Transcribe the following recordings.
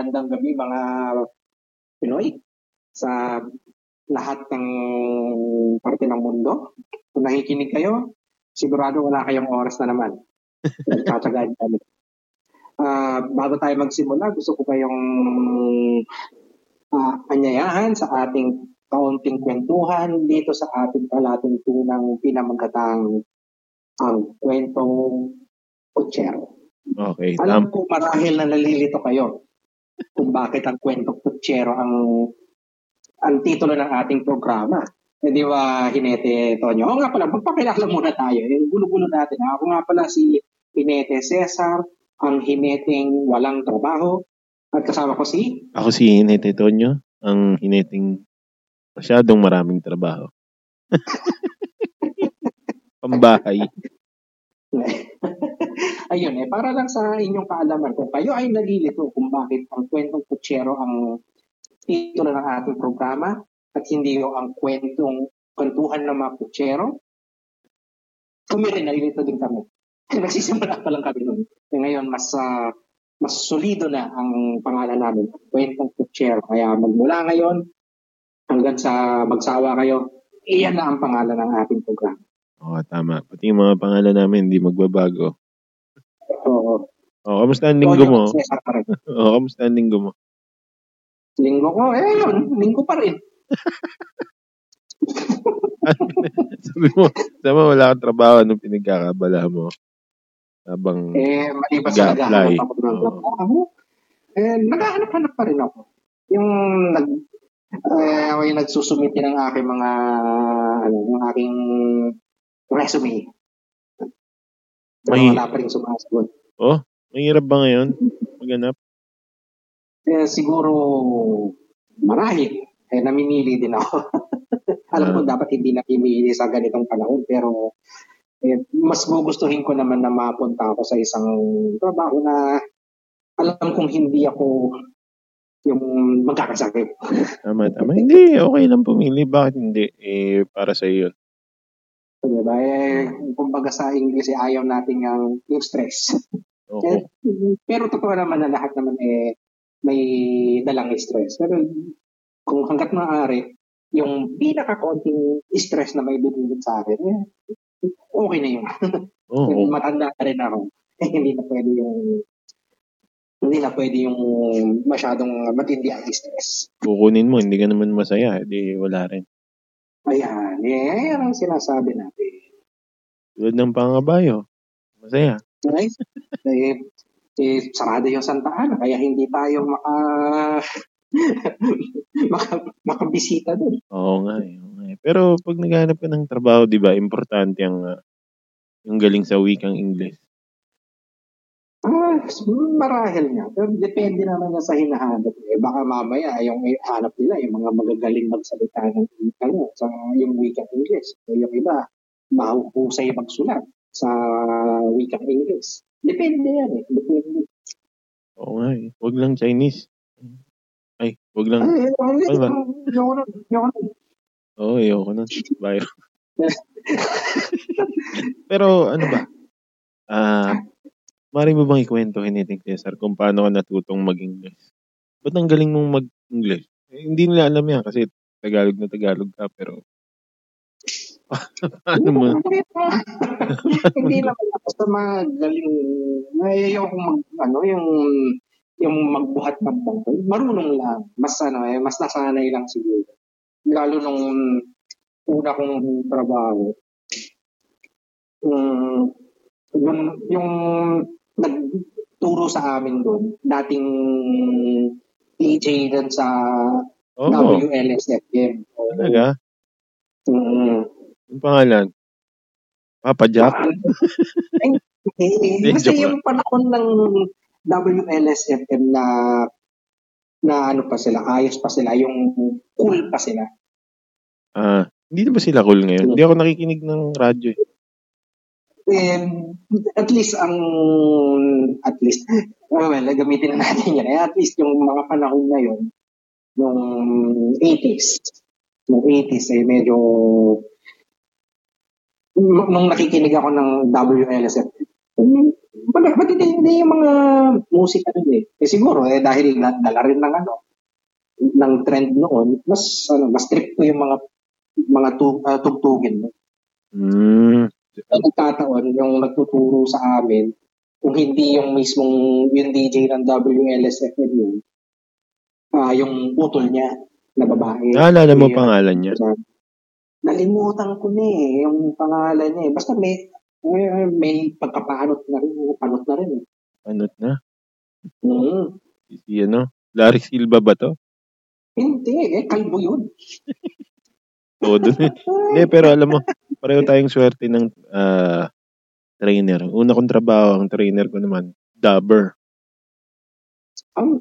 magandang gabi mga Pinoy sa lahat ng parte ng mundo. Kung nakikinig kayo, sigurado wala kayong oras na naman. Tsatsagaan kami. Uh, bago tayo magsimula, gusto ko kayong uh, anyayahan sa ating kaunting kwentuhan dito sa ating palatuntunang pinamagatang ang kwentong Kutsero. Okay. Alam ko marahil na nalilito kayo kung bakit ang kwentong Kutsero ang ang titulo ng ating programa. Hindi eh, ba, Hinete Tonyo? Oo nga pala, magpakilala muna tayo. Yung gulo-gulo natin. Ako nga pala si Hinete Cesar, ang hineteng walang trabaho. At kasama ko si? Ako si Hinete Tonyo, ang hineteng masyadong maraming trabaho. Pambahay. Ayun eh, para lang sa inyong kaalaman, kung kayo ay nalilito kung bakit ang kwentong kutsero ang titulo ng ating programa at hindi yung ang kwentong kwentuhan ng mga kutsero, kami rin nalilito din kami. Nagsisimula pa lang kami noon. E ngayon, mas uh, mas solido na ang pangalan namin, kwentong kutsero. Kaya magmula ngayon, hanggang sa magsawa kayo, iyan na ang pangalan ng ating programa. Oo, tama. Pati yung mga pangalan namin hindi magbabago. Oo. Oo, kamusta ang linggo mo? Oo, kamusta ang linggo mo? Linggo ko, eh yun, linggo pa rin. sabi mo, sabi mo wala kang trabaho nung pinagkakabala mo. Habang eh, malipas sa naghahanap ako ng trabaho. Eh, naghahanap-hanap pa rin ako. Yung nag, eh, yung nagsusumiti ng aking mga, ano, yung aking resume. Pero May... wala pa rin sumasagot. Oh, mahirap ba ngayon maghanap? Eh, siguro marahil. Eh, namimili din ako. Alam ko uh, dapat hindi namimili sa ganitong panahon pero eh, mas gugustuhin ko naman na mapunta ako sa isang trabaho na alam kong hindi ako yung magkakasakit. tama, tama. Hindi, okay lang pumili. Bakit hindi? Eh, para sa iyo. Diba? Eh, kumbaga sa English, eh, ayaw natin yung, yung stress. Okay. Eh, pero totoo naman na lahat naman eh, may dalang stress. Pero kung hanggat maaari, yung pinaka-konting stress na may bibigyan sa akin, eh, okay na yun. Oh, Matanda na rin ako. Eh, hindi na pwede yung hindi na pwede yung masyadong matindi ang stress. Kukunin mo, hindi ka naman masaya, hindi wala rin. Ayan, eh, yan ang sinasabi natin. Tulad ng pangabayo. Masaya. Right? eh, eh, sarado yung Santa Ana, kaya hindi tayo maka, maka makabisita doon. Oo nga, eh, oo nga. Eh. Pero pag naghanap ka ng trabaho, di ba, importante ang uh, yung galing sa wikang English. Ah, marahil nga. Pero depende naman yan sa hinahanap. Eh, baka mamaya yung hanap nila, yung mga magagaling magsalita ng ano, sa yung wikang English. O yung iba, mahuhusay magsulat sa wikang English. Depende yan eh. Depende. Oo nga eh. Huwag lang Chinese. Ay, huwag lang. Ay, ay, ano ba? Ayoko na. Ayoko na. Oo, ayoko na. Bye. Pero ano ba? Ah, uh, Mari mo bang ikwento, Hiniting Cesar, kung paano ka natutong mag-English? Ba't ang galing mong mag-English? Eh, hindi nila alam yan kasi Tagalog na Tagalog ka, pero paano mo? hindi naman ako sa mga galing. Ayaw ko mag, ano, yung yung magbuhat ng bangko. Marunong lang. Mas ano eh, mas nasanay lang siguro. Lalo nung una kong trabaho. Um, yung, yung nagturo sa amin doon, dating PJ doon sa oh. WLSFM. Talaga? Mm. Yung pangalan? Papa Jack? eh, eh, kasi yung panahon ng WLSFM na na ano pa sila, ayos pa sila, yung cool pa sila. Ah, hindi na ba sila cool ngayon? Hindi ako nakikinig ng radyo eh and at least ang at least well, gamitin na natin yan. At least yung mga panahon na yun, nung 80s, nung 80s eh medyo nung nakikinig ako ng WLSF, Baga, matitindi yung mga musika nun eh. Eh siguro, eh, dahil dala rin ng ano, ng trend noon, mas, ano, mas stricto yung mga mga tu- ah, tugtugin. Hmm. Ang nagkataon, yung nagtuturo sa amin, kung hindi yung mismong yung DJ ng WLSFM yun, ah yung putol niya na babae. Naalala mo Yung- pangalan niya? Nalimutan ko na eh, yung pangalan niya. eh. Basta may, may, may pagkapanot na rin, panot na rin. Eh. Anot na? Mm. Si ano? Larry Silva ba to? Hindi, eh, kalbo yun. Todo na. Hindi, pero alam mo, pareho tayong swerte ng ah, trainer. Una kong trabaho, ang trainer ko naman, dubber. Ang,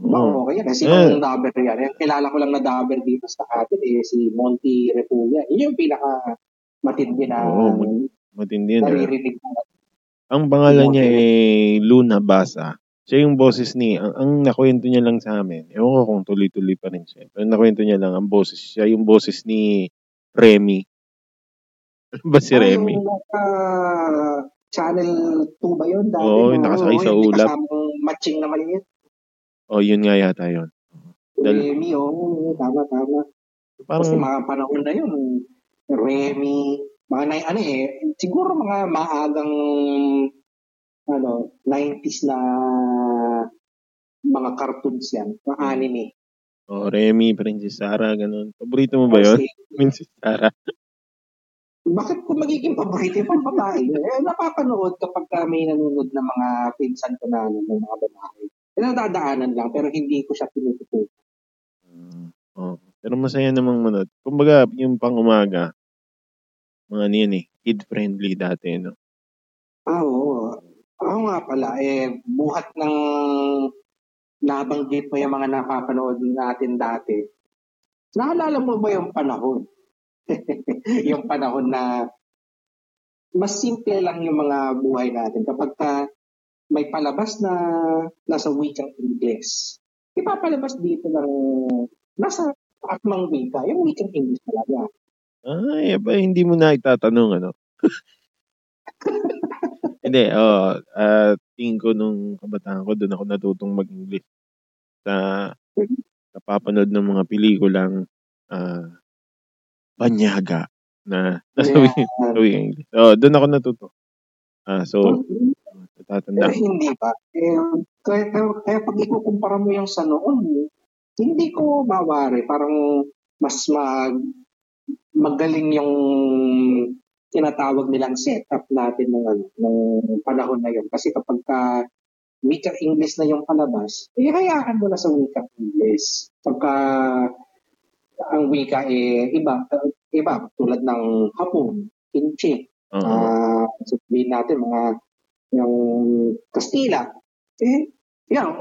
Oo. oh. okay. Kasi Yeah. yung dabber yan. Yung kilala ko lang na dabber dito sa atin eh, si Monty Repulla. Yun yung pinaka matindi na Oo, Matindi yun. ah. naririnig ko. Ang pangalan niya ay Luna Basa. Siya yung boses ni, ang, ang nakwento niya lang sa amin, ewan ko kung tuloy-tuloy pa rin siya. Pero nakwento niya lang, ang boses, siya yung boses ni Remy. Ano ba si Remy? Yung naka Channel 2 ba yun? Dati, Oo, yung no? nakasakay sa Yung ulap. Kasamang matching na maliit. O, yun nga yata yun. Dal- Remy, oo. tama, tama. Kasi Parang, mga panahon na yun, Remy, mga na, ano eh, siguro mga maagang ano, 90s na mga cartoons yan, mga anime. o, Remy, Princess Sarah, ganun. Paborito mo ba yun? Kasi, Princess Sarah. Bakit kung magiging paborito yung babae? Eh, napapanood kapag ka may nanonood ng mga pinsan ko na ano, ng mga babae. Eh, nadadaanan lang, pero hindi ko siya tinututukan. Mm, oh. Pero masaya namang manood. Kumbaga, yung pang umaga, mga ano yun eh, kid-friendly dati, no? Ah, oo. Ako nga pala, eh, buhat ng nabanggit mo yung mga napapanood natin dati. Naalala mo ba yung panahon? yung panahon na mas simple lang yung mga buhay natin. Kapag ka may palabas na nasa wikang Ingles, ipapalabas dito ng nasa akmang wika, yung wikang English talaga. Ay, aba, hindi mo na itatanong, ano? hindi, oh, uh, tingin ko nung kabataan ko, doon ako natutong mag-English. Sa, napapanood ng mga pelikulang ah, banyaga na nasa Kaya, yeah. English. Oh, doon ako natuto. Ah, so, natatanda. Eh, hindi ba? Eh, kaya, kaya, kaya pag ikukumpara mo yung sa noon, hindi ko mawari. Parang mas mag, magaling yung tinatawag nilang setup natin ng, ano, ng panahon na yun. Kasi kapag ka wikang English na yung palabas, eh, hayaan mo na sa wikang English. Pagka ang wika eh iba, iba tulad ng Hapon, Inche, Oo. ah sabihin natin mga yung Kastila, eh, yan,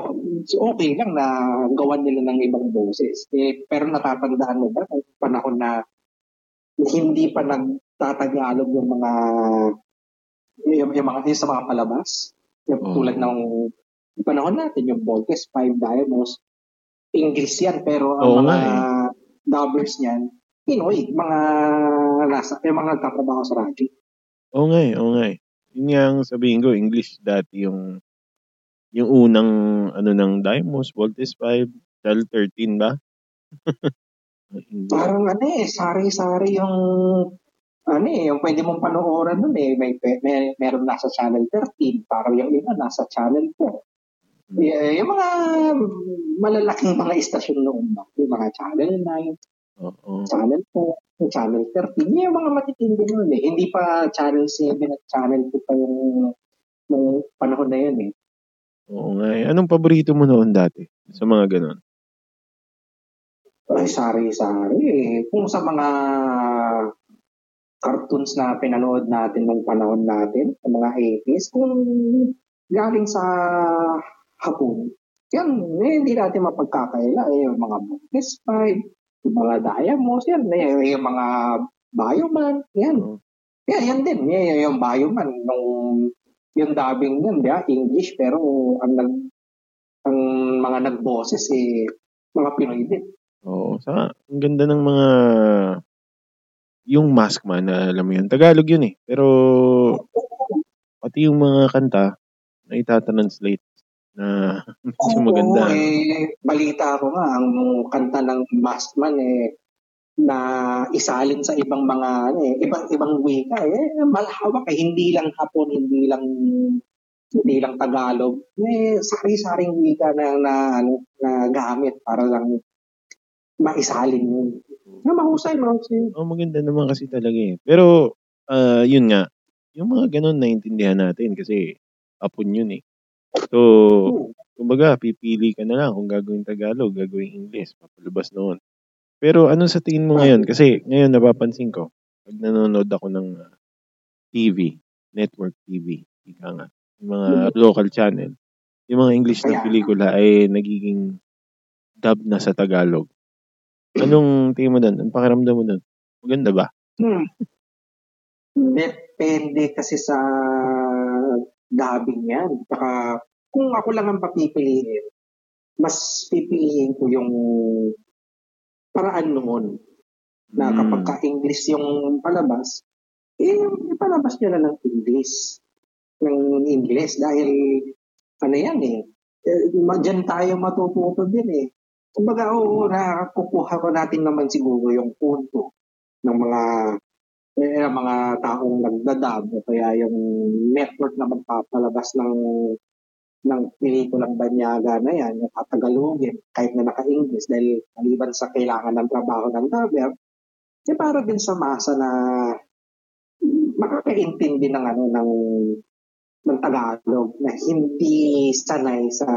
okay lang na gawan nila ng ibang boses. Eh, pero natatandaan mo ba kung panahon na hindi pa nagtatagalog yung mga yung, yung mga yung sa mga palabas? Yung Oo. tulad ng panahon natin, yung Voltes 5 Diamonds, English yan, pero ang Oo mga eh. Dubbers niyan, Pinoy, mga nasa, yung mga nagtatrabaho sa radyo. Oo nga eh, oo nga eh. Yun ang sabihin ko, English dati yung yung unang ano ng Dimos, Voltes 5, Channel 13 ba? Parang ano eh, sari-sari yung ano eh, yung pwede mong panoorin nun eh. May, may, meron nasa channel 13, parang yung iba nasa channel 4. Eh, yung mga malalaking mga istasyon noon? Yung mga channel 9, Oo. channel 4, yung channel 13. Yun yung mga matitindi noon eh. Hindi pa channel 7 at channel 2 pa yung, yung panahon na yun eh. Oo nga eh. Anong paborito mo noon dati? Sa mga ganon? Ay, sari-sari eh. Kung sa mga cartoons na pinanood natin nung panahon natin, sa mga 80s, kung galing sa Hapon, yan, eh, hindi natin mapagkakaila. Eh, yung mga Bonus 5, yung mga Diamonds, yan, eh, yung mga Bioman, yan. Oo. Yan, yan din. Yan, yung Bioman, nung yung dubbing yun, di? English, pero ang nag ang mga nagboses eh, mga Pinoy din. Oo. Sa, ang ganda ng mga yung mask man, na alam mo yun. Tagalog yun eh. Pero pati yung mga kanta, na itatranslate na hindi Oo, maganda. eh, balita ko nga, ang kanta ng Maskman eh, na isalin sa ibang mga ano eh, ibang ibang wika eh malawak eh hindi lang Hapon hindi lang hindi lang Tagalog may sari-saring wika na na ano na gamit para lang maisalin yun na mahusay mahusay Oh, maganda naman kasi talaga eh. Pero, ah, yun nga, yung mga ganun naintindihan natin kasi Hapon yun eh. So, kumbaga, pipili ka na lang kung gagawin Tagalog, gagawin English, papalabas noon. Pero ano sa tingin mo ngayon? Kasi ngayon napapansin ko, pag nanonood ako ng ah, TV, network TV, ika nga, yung mga local channel, yung mga English na pelikula ay nagiging dub na sa Tagalog. Anong tingin mo doon? Ang pakiramdam mo doon? Maganda ba? Hmm. Depende kasi sa dubbing yan. Saka kung ako lang ang papipiliin, mas pipiliin ko yung paraan noon na Mm. kapag ka-English yung palabas, eh, ipalabas nyo na ng English. Ng English dahil ano yan eh, eh, dyan tayo matututo din eh. Kumbaga, oo, nakukuha ko natin naman siguro yung punto ng mga eh, mga taong nagdadab o kaya yung network na magpapalabas ng ng pelikulang banyaga na yan, na tatagalogin, kahit na naka-English, dahil maliban sa kailangan ng trabaho ng dubber, eh para din sa masa na makakaintindi ng ano ng ng Tagalog na hindi sanay sa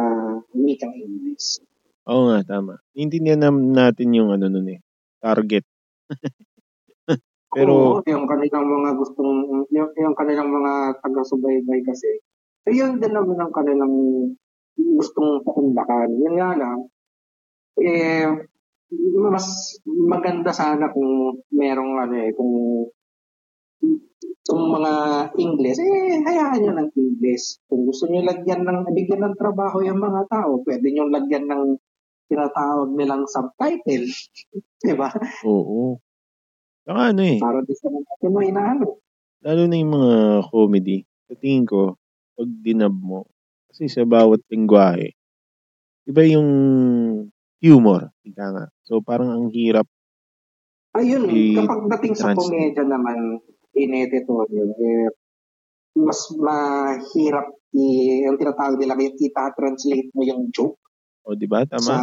wikang English. Oo nga, tama. Naintindihan nam- natin yung ano nun eh, target. Pero, Oo, yung kanilang mga gustong, yung, yung kanilang mga taga-subaybay kasi, ayun din naman ang kanilang gustong pakundakan. Yun nga lang, eh, mas maganda sana kung merong ano eh, kung kung mga English, eh, hayaan nyo ng English. Kung gusto nyo lagyan ng, bigyan ng trabaho yung mga tao, pwede nyo lagyan ng tinatawag nilang subtitle. diba? oo. Saka ano eh, Para di sa mga Pinoy na ano. lalo na yung mga comedy, sa tingin ko, pag dinab mo, kasi sa bawat lingwahe, iba yung humor, ika nga. So parang ang hirap, Ayun, I- kapag dating sa translate. komedya naman, ineditorial, eh, mas mahirap i, ang tinatawag nila yung ita-translate mo yung joke o di ba? sa Tama?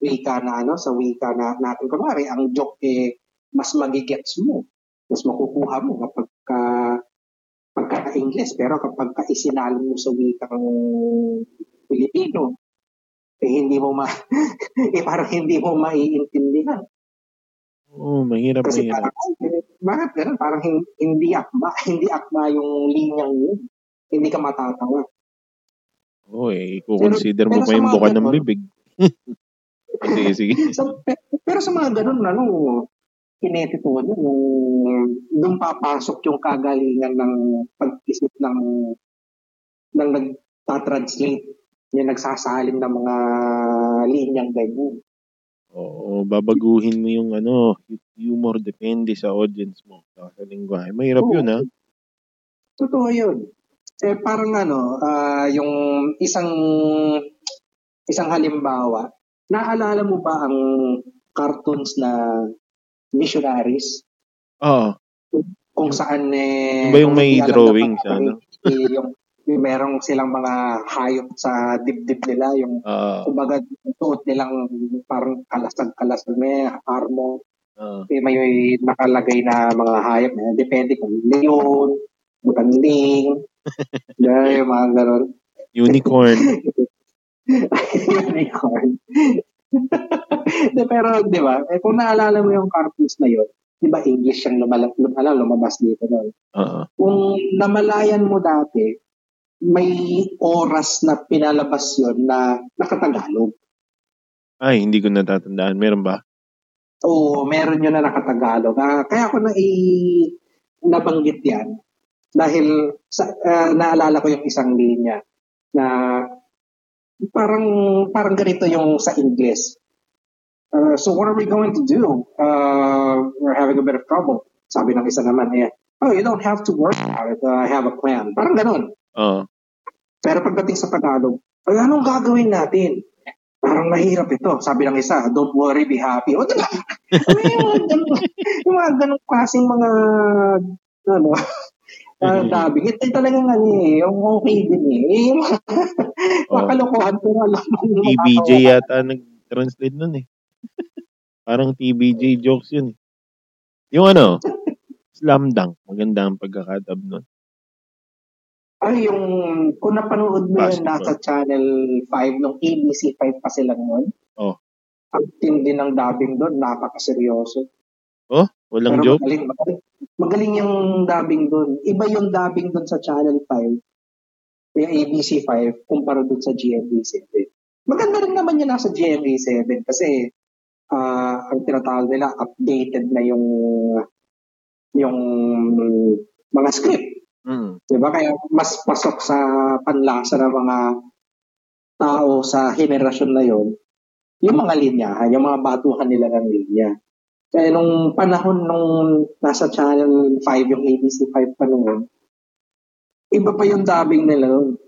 wika na ano, sa wika na natin. Kunwari, ang joke eh, mas magigets mo. Mas makukuha mo kapag ka, pagka English. Pero kapag ka isinalin mo sa wikang Pilipino, eh hindi mo ma, eh parang hindi mo maiintindihan. Oo, mahirap, Kasi mahirap. parang, eh, bakit ganun? Parang hin- hindi akma, hindi akma yung linyang yun. Hindi ka matatawa. Oo eh, i-consider mo pero pa yung buka ng bibig. sige, sige. So, pe- pero sa mga ganun, ano, kinetito nyo, yung doon papasok yung kagalingan ng pag-isip ng ng nagtatranslate, yung nagsasalim ng mga linyang ganyan. Oo, babaguhin mo yung ano, humor depende sa audience mo, sa lingwahe. Mahirap Oo. yun ha. Totoo yun. Eh, parang ano, ah, yung isang isang halimbawa, naalala mo ba ang cartoons na missionaries? Oo. Kung saan eh... Yung ba yung kung may drawing sa ano? yung, yung merong silang mga hayop sa dibdib nila, yung Oo. kumbaga suot nilang parang kalasag-kalasag may armo, Oo. eh, may nakalagay na mga hayop na depende kung leon, butanding, na yung mga ganon. Unicorn. Unicorn. De, pero, di ba, eh, kung naalala mo yung cartoons na yun, di ba English yung lumala, lumala, lumabas dito nun. Oo. Kung namalayan mo dati, may oras na pinalabas yun na nakatagalog. Ay, hindi ko natatandaan. Meron ba? Oo, meron yun na nakatagalog. Ah, kaya ako na i nabanggit yan dahil sa, ah, naalala ko yung isang linya na parang parang ganito yung sa English. Uh, so what are we going to do? Uh, we're having a bit of trouble. Sabi ng isa naman eh, oh, you don't have to worry about it. Uh, I have a plan. Parang ganun. Oo. Pero pagdating sa Tagalog, ay anong gagawin natin? Parang mahirap ito. Sabi ng isa, don't worry, be happy. O diba? Yung mga ganun klaseng mga, ano, uh, dubbing. Ito talagang ano eh, yung okay din eh. Yung mga kalokohan ko alam mo. TBJ yata nag-translate nun eh. Parang TBJ jokes yun eh. Yung ano, slam dunk. Maganda ang pagkakadab nun. Ay, yung, kung napanood mo yun, nasa Channel 5, nung ABC 5 pa sila noon. Oh. Ang tindi ng dubbing doon, napakaseryoso. Oh, walang Pero joke? Magaling, magaling, magaling yung dubbing doon. Iba yung dubbing doon sa Channel 5, yung ABC 5, kumpara doon sa GMA 7. Maganda rin naman yun nasa GMA 7 kasi uh, ang tinatawag nila, updated na yung yung mga script. Mm. Diba? Kaya mas pasok sa panlasa ng mga tao sa henerasyon na yon yung mga linyahan, yung mga batuhan nila ng linya. Kaya nung panahon nung nasa Channel 5, yung ABC 5 pa noon, iba pa yung dubbing nila noon.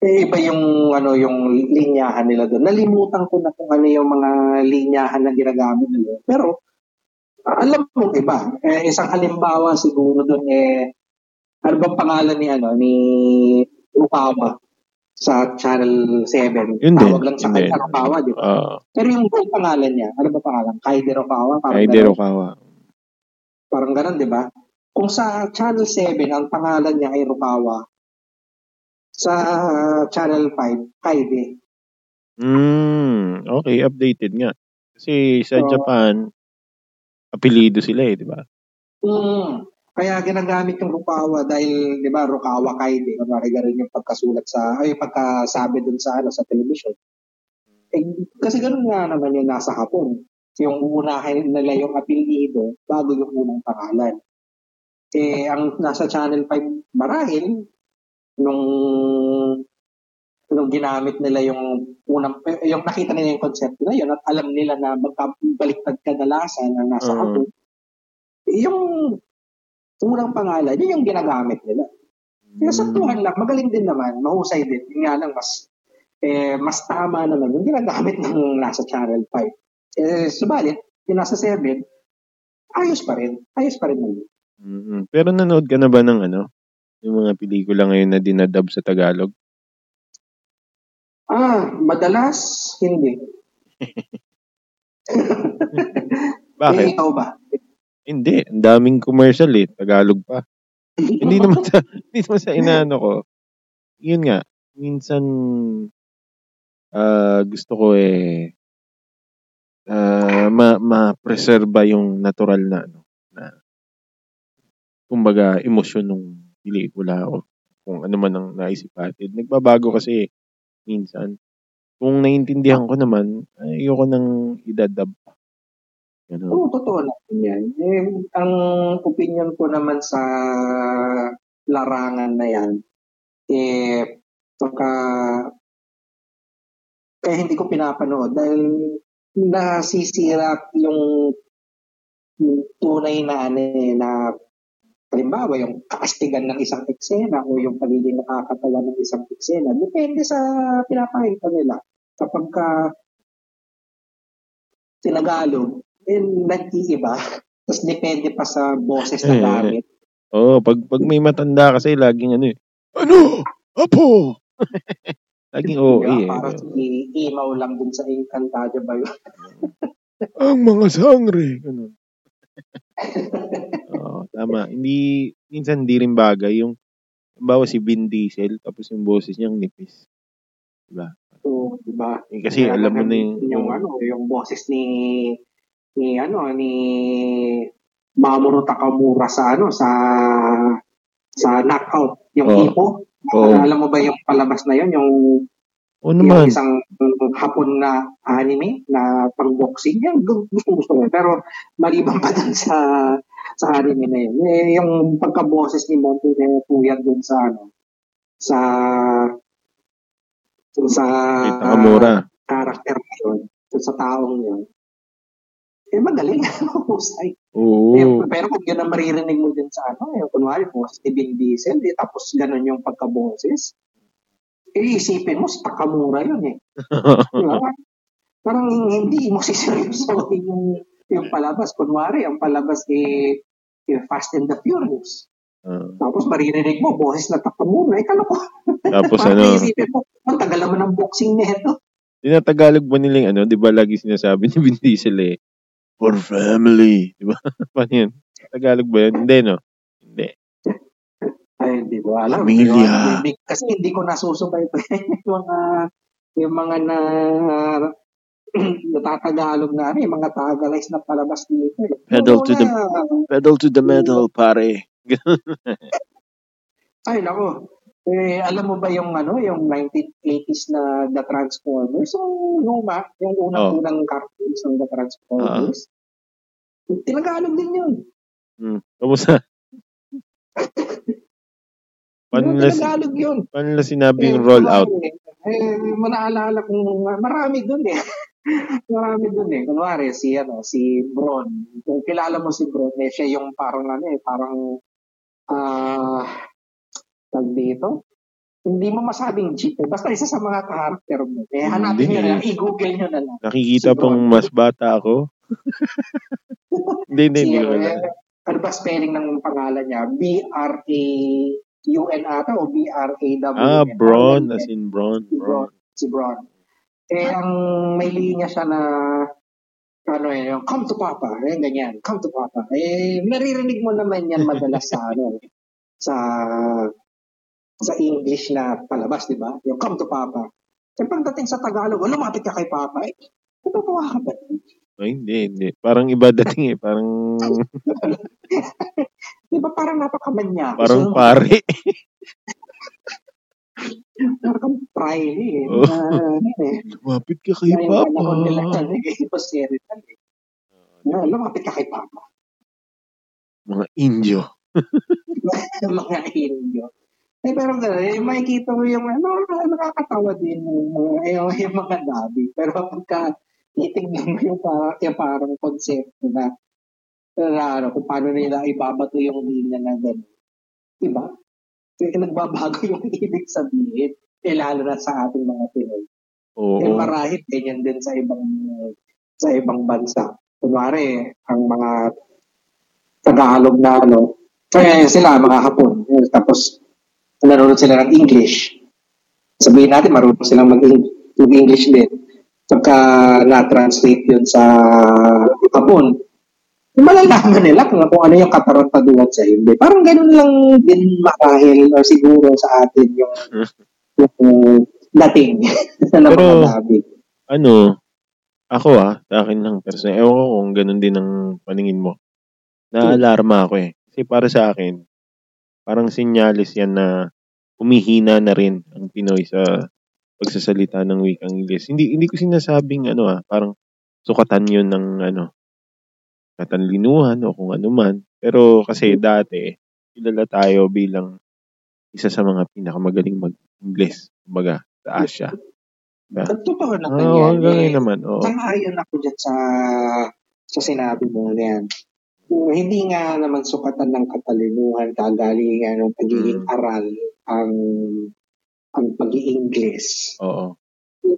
Eh, iba yung ano yung linyahan nila doon. Nalimutan ko na kung ano yung mga linyahan na ginagamit nila. Pero alam mo iba. Eh, isang halimbawa siguro doon eh ano bang pangalan ni ano ni Rukawa sa Channel 7? Yun Tawag din, lang sa kanya Rukawa, di ba? Uh, Pero yung buong pangalan niya, ano ba pangalan? Kaide Rukawa? Parang Kaide ganun. Rokawa. Parang ganun, di ba? Kung sa Channel 7, ang pangalan niya ay Rukawa, sa Channel 5, Kaide. Mm, okay, updated nga. Kasi sa So, Japan, apelido sila eh, di ba? Mm. Kaya ginagamit yung Rukawa dahil, di ba, Rukawa Kaide, kunwari ganun yung pagkasulat sa, ay pagkasabi dun sa, ano, sa television. Eh, kasi ganun nga naman yung nasa Hapon. Yung unahin nila yung apelido bago yung unang pangalan. Eh, ang nasa Channel 5 marahil, nung nung ginamit nila yung unang, yung nakita nila yung konsepto na yun at alam nila na magkabaliktad kadalasan ang nasa Mm. Hapon, yung unang pangalan, yun yung ginagamit nila. Kaya sa tuhan lang, magaling din naman, mahusay din. Yung nga lang, mas, eh, mas tama naman yung ginagamit ng nasa Channel 5. Eh, subalit, yung nasa 7, ayos pa rin. Ayos pa rin naman. Mm-mm. Pero nanood ka na ba ng ano? Yung mga pelikula ngayon na dinadub sa Tagalog? Ah, madalas, hindi. Bakit? Eh, ikaw ba? Hindi, ang daming commercial eh, Tagalog pa. hindi naman sa hindi naman sa inaano ko. Yun nga, minsan ah gusto ko eh ah, ma ma-preserba yung natural na ano na kumbaga emosyon ng pelikula o kung ano man ang naisipatin. Nagbabago kasi minsan. Kung naiintindihan ko naman, ayoko nang idadab. Ganun. Oo, totoo naman yan. Eh, ang opinion ko naman sa larangan na yan, eh, pagka, kaya hindi ko pinapanood dahil nasisira yung, yung tunay na ano eh, na halimbawa yung kaastigan ng isang eksena o yung pagiging nakakatawa ng isang eksena. Depende sa pinapakita nila. Kapag ka tinagalog, eh, nag-iiba. Tapos depende pa sa boses na Eh, gamit. Oo, pag pag may matanda kasi laging ano eh. Ano? Apo! laging oo Diba? eh. Para si imaw lang dun sa Encantadia ba yun? Ang mga sangre. Ganun. Oo, tama. Hindi, minsan hindi rin bagay yung, bawa si Vin Diesel, tapos yung boses niyang nipis. Diba? So, di ba? Eh, kasi Kaya alam mo na yung, yung, ano, yung boses ni ni ano ni Mamoru Takamura sa ano sa sa knockout yung Oo. ipo Oo. alam mo ba yung palabas na yun yung yung naman. isang hapon na anime na pang-boxing, yan, gusto gusto ko. Pero maliban pa dun sa sa anime na yun. Eh, yung pagka-boses ni Monty na puyat dun sa ano, sa sa Kay Takamura. character na yun, dun sa taong yun. Eh, magaling. Mahusay. Oo. Eh, pero kung yun ang maririnig mo din sa ano, yung kunwari, boses ni Vin Diesel, eh, tapos ganun yung pagka-boses, iisipin mo, si Takamura yun eh. Diba? Parang hindi mo siseryosohin yung, yung palabas. Kunwari, ang palabas eh, yung Fast and the Furious. Ah. Tapos maririnig mo, boses na Takamura. Eh, kaloko. tapos ano, iisipin mo, ang tagal naman ng boxing nito. tinatagalog ba nilang ano, di ba lagi sinasabi ni Vin Diesel eh, for family. Di ba? Paano yun? Tagalog ba yun? Hindi, no? Hindi. Ay, hindi ko alam. Pamilya. Ko kasi hindi ko nasusubay pa yung mga yung mga na natatagalog na ano, yung mga tagalize na palabas dito. eh. Pedal to the- Pedal to the metal, pare. Ay, nako. Eh, alam mo ba yung ano, yung 1980s na The Transformers? Yung luma, yung Oh. unang-unang cartoons ng The Transformers. Tinagalog din yun. Hmm. Kamusta? Paano si- Tinagalog yun. paano nila sinabi yung Eh, roll out? kunwari, Eh, manaalala kong marami dun eh. marami dun eh. Kunwari, si, ano, si Bron. Kung kilala mo si Bron, eh, siya yung parang ano eh, parang, ah, tag dito. Hindi mo masabing jeep eh. Basta isa sa mga karakter mo. Eh, hanapin Hindi. nyo na lang. I-google nyo na lang. Nakikita Si pong Bron. mas bata ako? hindi, hindi, hindi. eh, alam. ano ba spelling ng pangalan niya? B-R-A-U-N ata o B-R-A-W-N? Ah, Parang as in Braun. si Braun. Si Braun. Eh, ang may linya siya na ano eh, yung come to papa, eh, ganyan, come to papa. Eh, naririnig mo naman yan madalas sa ano, sa sa English na palabas, di ba? Yung come to papa. Eh, pagdating sa Tagalog, oh, lumapit ka kay papa. Eh, natutuwa ka ba? Ay, hindi, hindi. Parang iba dating eh. Parang, Di ba parang napakamanya? parang So, pare. Parang pry eh. Oh. Ano eh. Lumapit ka kay Na yung panahon nila Papa. yan eh. Eh. Na, lumapit ka kay papa. Mga Indio. mga Indio. Eh, pero gano'n, eh, makikita mo yung, ano, nakakatawa din yung, mga- yung, mga nabi. Pero pagka titignan mo yung, parang, yung parang konsepto na, na ano, kung paano nila ibabato yung linya na gano'n. Diba? Kaya nagbabago yung ibig sabihin. Eh, lalo na sa ating mga Pinoy. Oo. Eh, marahil ganyan din sa ibang sa ibang bansa. Kunwari, ang mga Tagalog na ano, kaya sila mga Hapon. Eh, Tapos, nanonood sila ng English. Sabihin natin, marunong silang mag- mag-English din. Pagka na-translate yun sa Hapon, malalaman nila kung, kung ano yung katarantaduhan sa hindi. Parang ganun lang din marahil or siguro sa atin yung, yung dating na Pero-. Ano, ako ah, sa akin lang personal. Ewan ko kung ganun din ang paningin mo. Naalarma ako eh. Kasi para sa akin, parang sinyalis yan na humihina na rin ang Pinoy sa pagsasalita ng wikang Ingles. Hindi hindi ko sinasabing ano ah, parang sukatan yun ng ano, katanlinuhan o kung ano man. Pero kasi dati, kilala tayo bilang isa sa mga pinakamagaling mag-Ingles, kumbaga, sa Asia. At totoo naman Oo, yan. hanggang eh. naman. Oo. Sang-ayon ako dyan sa sa sinabi mo na yan. Hindi nga naman sukatan ng katalinuhan, kagalingan, ng pagiging Mm. aral ang ang pag-i-Ingles. Oo.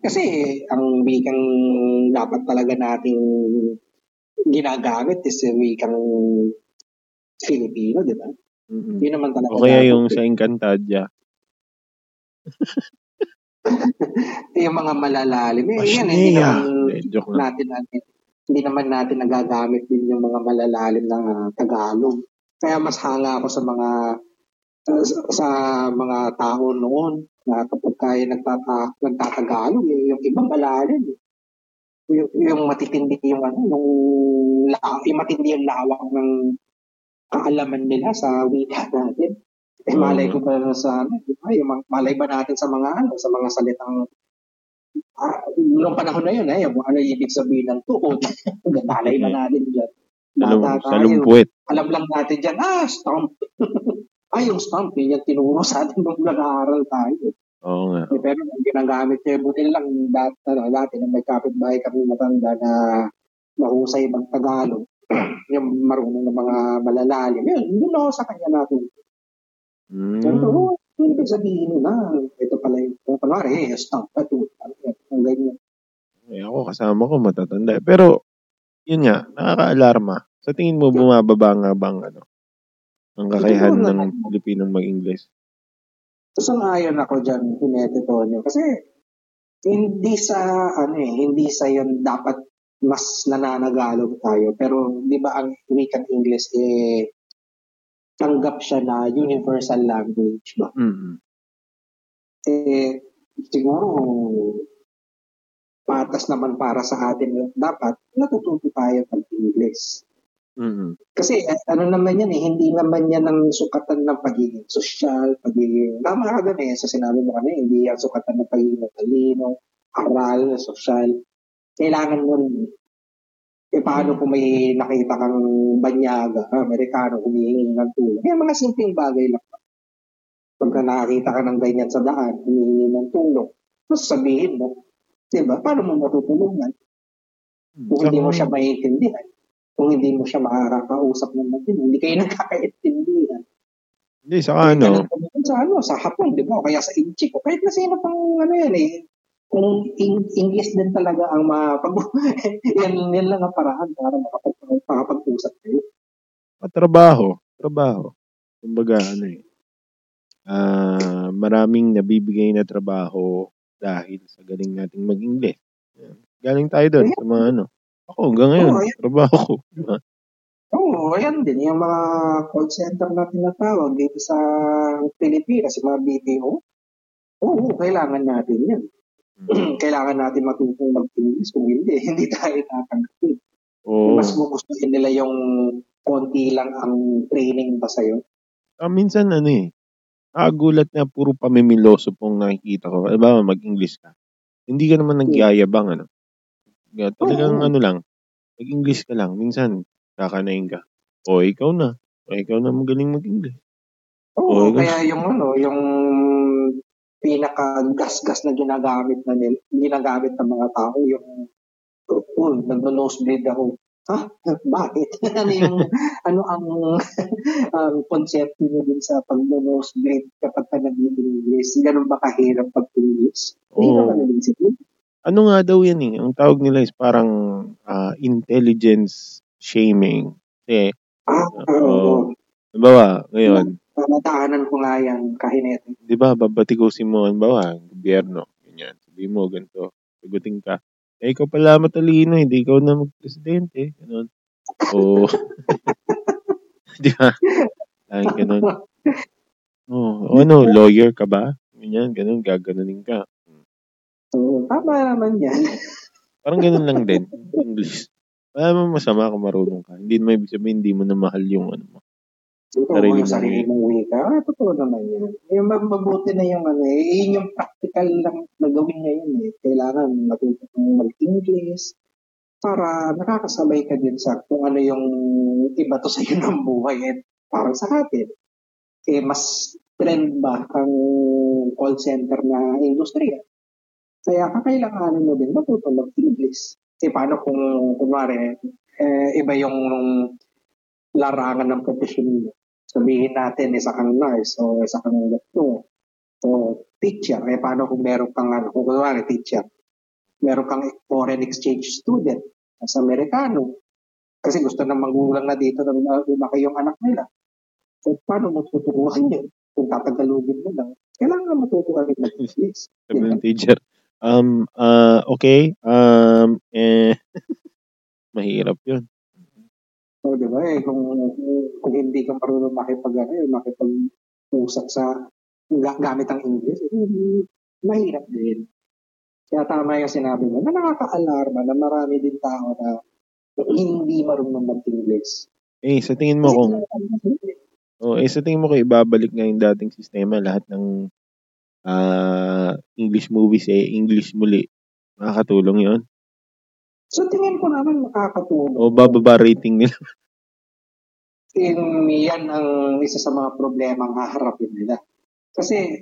Kasi ang wikang dapat talaga nating ginagamit is yung wikang Filipino, di ba? Mm-mm. Yun naman talaga. O kaya yung eh. sa Encantadia. yung mga malalalim. Eh, yan, Pashnea. hindi naman lang. natin natin hindi naman natin nagagamit din yung mga malalalim na ah, Tagalog. Kaya mas hanga ako sa mga sa, sa mga tao noon na kapag kaya nagtata, nagtatagalog, eh, yung ibang malalim. Yung, yung matitindi yung ano, yung, yung matindi yung lawak ng kaalaman nila sa wika natin. Eh, malay ko ba sa ano, di ba? Yung malay ba natin sa mga ano, sa mga salitang ah, noong panahon na yun, eh, yung ano yung ibig sabihin ng tuhod. Malay ba natin dyan? Bata tayo. salumpuit. Alam lang natin dyan, ah, stomp. Ay, yung stomp, yun yung tinuro sa atin nung nag-aaral tayo. Oo nga. Eh, pero ang ginagamit niya, buti lang dati, ano, dati nung may kapitbahay kami matanda na mahusay ng Tagalog, yung marunong ng mga malalalim, yun, yun ako sa kanya natin. Mm. Pero, Hindi ibig sabihin na, ito pala yung, kung kunwari, eh, stamp pa, ang ganyan. Eh, ako kasama ko matatanda. Pero, yun nga, nakaka-alarma. Sa tingin mo, bumababa nga bang ano, ang kakayahan ng. Pilipinong mag-English? Sang-ayon ako dyan, Hinete Tonyo. Kasi, hindi sa, ano eh, hindi sa yun dapat mas nananagalog tayo. Pero, di ba ang wikang English, eh, tanggap siya na universal language ba? mm Eh, siguro, patas naman para sa atin dapat natututo tayo mag-English. Mm Kasi ano naman yan eh, hindi naman yan ang sukatan ng pagiging sosyal, pagiging, tama ka doon eh, sa sinabi mo kanina, hindi yan sukatan ng pagiging matalino, aral, sosyal. Kailangan mo rin. Eh paano kung may nakita kang banyaga, ah, Amerikano, humihingi ng tulong. Yan mga simpleng bagay lang. Pagka nakakita ka ng ganyan sa daan, humihingi ng tulong, mas sabihin mo, di ba, paano mo matutulungan? Kung hindi mo siya maiintindihan, kung hindi mo siya makakausap ng matino, hindi kayo nagkakaintindihan. Hindi, saka ano, sa ano, sa Hapon, di ba? O kaya sa Inchik, o kahit na sino pang ano yan eh. Kung Eng- English din talaga ang mapag... yan, yan lang ang paraan para makapag, makapag-usap kayo. trabaho, trabaho. Kumbaga, ano eh, ah maraming nabibigay na trabaho dahil sa galing nating mag-English. Galing tayo doon sa mga ano. Ako, hanggang ngayon, ayan. trabaho ko. Oo, ayan din. Yung mga call center na tinatawag dito sa Pilipinas, yung mga BPO. Oo, kailangan natin yan. kailangan natin matutong mag-English. Kung hindi, hindi tayo tatanggapin. Oo. Mas gugustuhin nila yung konti lang ang training ba sa'yo. Ah, minsan ano eh, nakagulat na puro pamimiloso pong nakikita ko. Diba, mag-English ka. Hindi ka naman nagyayabang, ano. Kaya Talagang Oo. ano lang, mag-English ka lang. Minsan, kakanain ka. O, ikaw na. O, ikaw na magaling mag-English. Oo, Oo, kaya yung ano, yung pinaka-gas-gas na ginagamit na nila, ginagamit ng mga tao, yung oh, nagno-nosebleed ako. Ha? Bakit? ano yung, ano ang ang konsepto niyo dun sa pag-nosebleed kapag ka nag-English? Ganun ba kahirap pag-English? Hindi Oo. naman yun. Ano nga daw yan eh. Ang tawag nila is parang ah, intelligence shaming. Kasi, Ah, Oo. oo. halimbawa, ngayon, Nataanan ko nga yan, kahinete. di ba, babatikusin mo, halimbawa, gobyerno, ganyan. Sabi mo, ganito, sagutin ka. Eh, ikaw pala matalino, hindi ikaw na magpresidente. Ganun. O, di ba? Ay, ganun. Oh, o ano, lawyer ka ba? Ganyan, ganun, gaganunin ka. So, tama naman yan. Parang ganun lang din. English. Wala naman masama kung marunong ka. Hindi naman ibig sabihin, hindi mo na mahal yung ano mo. Totoo Sarili sarili mong wika. Ah, totoo naman yan. Yung mabuti na yung ano eh. Yun yung practical lang na gawin ngayon eh. Kailangan matuto kang mag-English para nakakasabay ka din sa kung ano yung iba to sa iyo ng buhay. Eh, parang sa atin. Eh, mas trend ba ang call center na industriya? Kaya kakailanganin mo din matuto mag-English. Eh, paano kung, kunwari, eh, iba yung larangan ng profesyon mo? sabihin natin isa kang nurse o isa kang doktor o teacher. Eh, paano kung meron kang, ano, kung kunwari teacher, meron kang foreign exchange student sa Amerikano. Kasi gusto ng magulang na dito na lumaki yung anak nila. So, paano mo tuturuan yun? Kung tatagalugin mo lang, kailangan matutuwa rin ng English. Sabi ng teacher, um, ah, okay, um, eh, mahirap yun. So, di ba eh, kung, kung hindi ka marunong makipag, ano, eh, makipag-usap sa ga- gamit ang English, eh, mahirap din. Kaya tama yung sinabi mo, na nakaka-alarma na marami din tao na hindi marunong mag-English. Eh, sa tingin mo kung, oh, eh, sa tingin mo kung ibabalik nga yung dating sistema, lahat ng ah English movies eh, English muli, makakatulong yon So tingin ko naman makakatulong. O bababa rating nila. In, yan ang isa sa mga problema ang haharapin nila. Kasi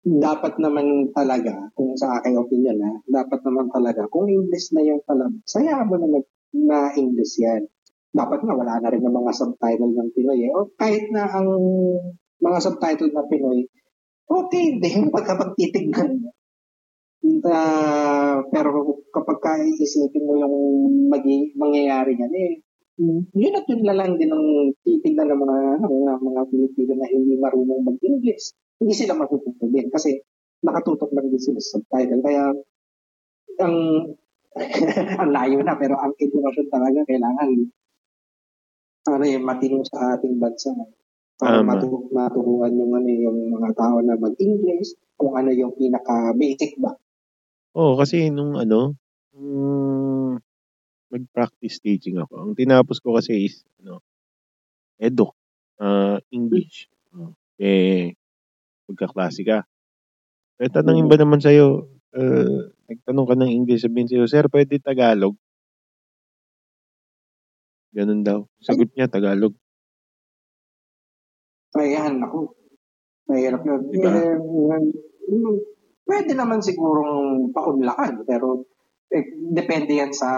dapat naman talaga, kung sa aking opinion na, dapat naman talaga, kung English na yung palam, saya mo na, na English yan. Dapat nga wala na rin ng mga subtitle ng Pinoy. Eh. O kahit na ang mga subtitle na Pinoy, okay din pagka titignan mo. Uh, pero kapag ka isipin mo yung magi, mangyayari niyan, eh, yun at yun na lang din ang titignan ng mga, mga, mga Pilipino na hindi marunong mag-English. Hindi sila matututo din kasi nakatutok lang din sila sa subtitle. Kaya ang ang layo na pero ang edukasyon talaga kailangan ano eh, matino sa ating bansa para um, matu- maturuan yung ano yung mga tao na mag-English kung ano yung pinaka basic ba Oo, kasi nung ano, nung mag-practice teaching ako, ang tinapos ko kasi is ano, Edo, uh, English. Uh, eh, magkaklase ka. Eh, tanongin ba naman sa'yo, uh, nagtanong ka ng English, sabihin sa'yo, Sir, pwede Tagalog? Ganun daw. Sagot niya, Tagalog. Ayan, ako. Mahirap yun. Diba? Eh, pwede naman sigurong paunlakan, pero eh, depende yan sa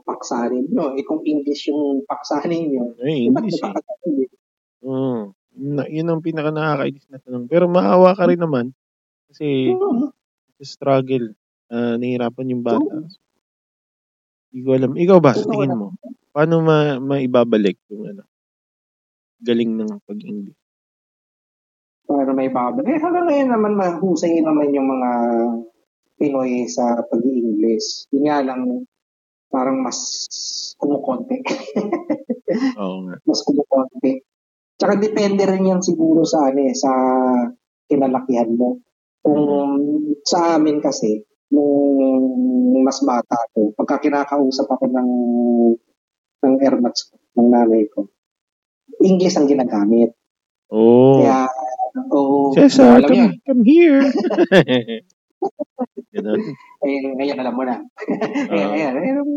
paksanin nyo. Eh, kung English yung paksanin nyo, eh, English eh. Oh, na, yun ang pinaka nakakainis na tanong. Pero maawa ka rin naman kasi uh-huh. struggle. Uh, nahihirapan yung bata. Uh-huh. Hindi ko alam. Ikaw ba, sa tingin mo, paano ma maibabalik yung ano, galing ng pag-English? Pero may babalik. Eh, hanggang ngayon naman, mahusay naman yung mga Pinoy sa pag-i-English. Yun nga lang, parang mas kumukonti. Oo nga. Mas kumukonti. Tsaka depende rin yan siguro sa, ano, eh, sa kinalakihan mo. Kung sa amin kasi, nung mas bata ako, pagka kinakausap ako ng ng airmats ko, ng nanay ko, English ang ginagamit. Oh. Kaya Oo. Cesar, come, yan. come here. Ganun. Eh, ngayon alam mo na. uh, ayan, eh, nung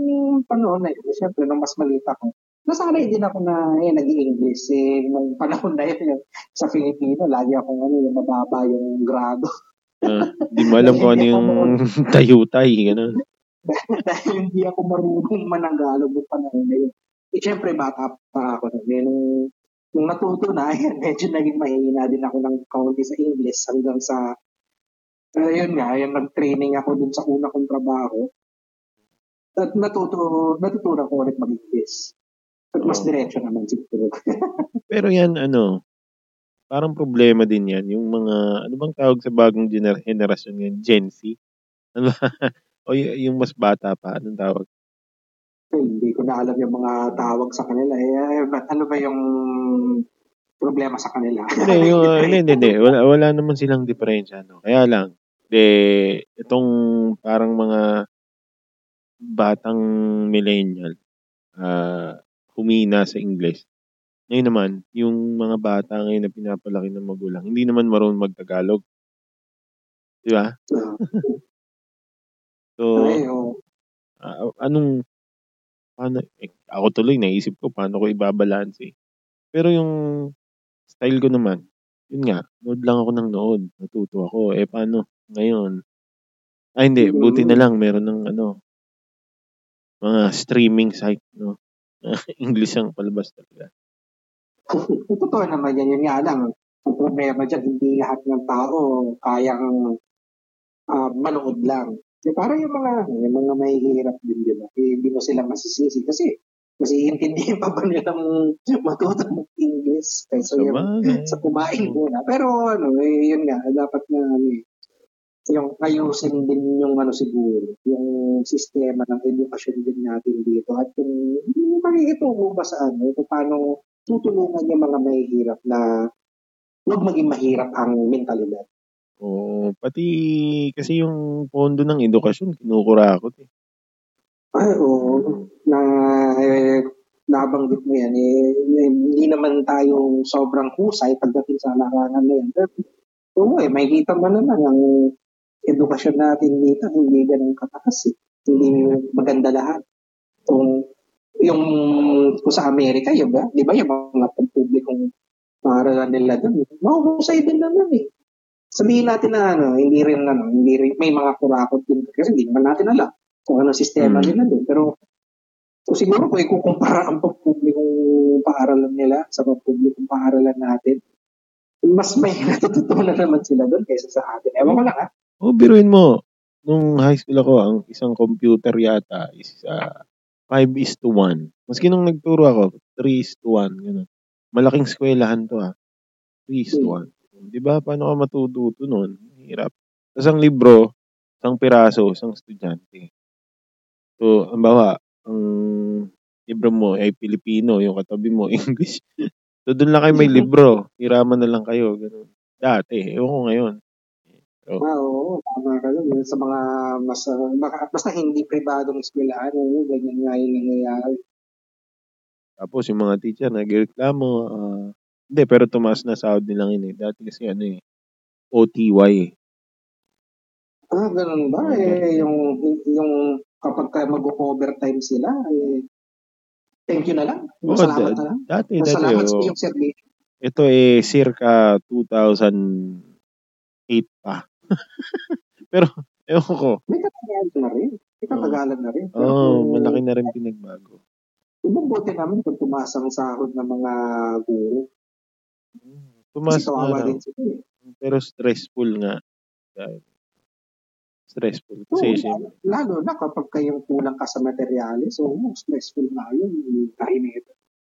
panahon na yun, siyempre, nung mas maliit ako, nasanay din ako na eh, nag english Eh, nung panahon na yun, sa Filipino, lagi akong ano, yung mababa yung grado. uh, di mo alam kung ano yung tayutay, gano'n. Dahil hindi ako marunong mananggalog ng panahon na yun. Eh, siyempre, bata pa ako. Eh, nung nung natuto na, ayan, medyo naging mahihina din ako ng kaunti sa English hanggang sa, uh, yun nga, yung nag-training ako dun sa una kong trabaho. At natuto, natutunan ko ulit mag-English. At mas oh. diretso naman siguro. Pero yan, ano, parang problema din yan. Yung mga, ano bang tawag sa bagong gener- generasyon ngayon? Gen Z? Ano o y- yung mas bata pa, anong tawag? Hindi ko na alam yung mga tawag sa kanila. Eh, but ano ba yung problema sa kanila? hindi, yung, uh, hindi, hindi, hindi. Wala, wala naman silang diferensya. No? Kaya lang, de, itong parang mga batang millennial, uh, humina sa English. Ngayon naman, yung mga bata ngayon na pinapalaki ng magulang, hindi naman marunong magtagalog. Di ba? Ah. so, uh, anong Paano eh, ako tuloy naisip ko paano ko ibabalanse. Pero yung style ko naman, yun nga, nood lang ako ng nood, natuto ako. Eh paano ngayon? Ay hindi, buti na lang meron ng ano, mga streaming site, no? English ang palabas talaga. Totoo naman yan, yun nga lang. Ang problema dyan, hindi lahat ng tao kayang uh, manood lang. Eh, para yung mga, yung mga mahihirap din, di ba? Eh, hindi mo sila masisisi kasi mas iintindihin pa ba nilang matuto ng English kaysa yung sa kumain muna. Pero ano, eh, yun nga, dapat na ano, eh, yung ayusin din yung ano siguro, yung sistema ng edukasyon din natin dito at yung, yung ba sa ano, kung paano tutulungan yung mga mahihirap na huwag maging mahirap ang mentalidad. Oo, pati kasi yung pondo ng edukasyon kinukurakot eh. Ay, oo. Na, eh, nabanggit mo yan, eh, eh, hindi naman tayo sobrang husay pagdating sa larangan na yan. Pero, oo eh, may kita mo naman ang edukasyon natin dito, hindi ganun kataas eh. Hindi maganda lahat. Kung yung kung sa Amerika, yun ba? Di ba yung mga pampublikong paaralan nila doon? Mahusay din naman eh sabihin natin na ano, hindi rin ano, hindi rin, may mga kurakot din kasi hindi naman natin alam kung ano sistema mm. nila doon. Pero so siguro kung ikukumpara ang pagpublikong paaralan nila sa pagpublikong paaralan natin, mas may natututunan naman sila doon kaysa sa atin. Ewan ko lang ha. Oh, biruin mo. Nung high school ako, ang isang computer yata is uh, 5 is to 1. Maski nung nagturo ako, 3 is to 1. Ganun. Malaking eskwelahan to ha. 3 is to 1. Di ba? Paano ka matututo nun? Hirap. Tapos ang libro, isang piraso, isang estudyante. So, ang bawa, ang libro mo ay Pilipino, yung katabi mo English. so, doon lang kayo may libro. Hiraman na lang kayo. Ganun. Dati, ewan ko ngayon. So, ah, oo, tama ka dun. Sa mga mas, uh, basta hindi pribadong eskwelahan, oo, ganyan nga yung nangyayari. Tapos yung mga teacher nagreklamo, uh, hindi, pero tumaas na sahod nilang yun eh. Dati kasi ano eh, OTY eh. Ah, ganun ba? Eh, yung, yung kapag ka mag-overtime sila, eh, thank you na lang. Oo, Salamat na lang. Dati, dati. Salamat sa oh. iyong service. Ito eh, circa 2008 pa. Pero, ewan ko. May katagalan na rin. May katagalan na rin. Oo, oh, malaki na rin pinagbago. Mabuti namin kung tumaas ang sahod ng mga Tumaas na din sila eh. Pero stressful nga. Stressful. Kasi so, lalo, lalo na kapag kayong kulang ka sa materyales, so stressful na yun. Kainit.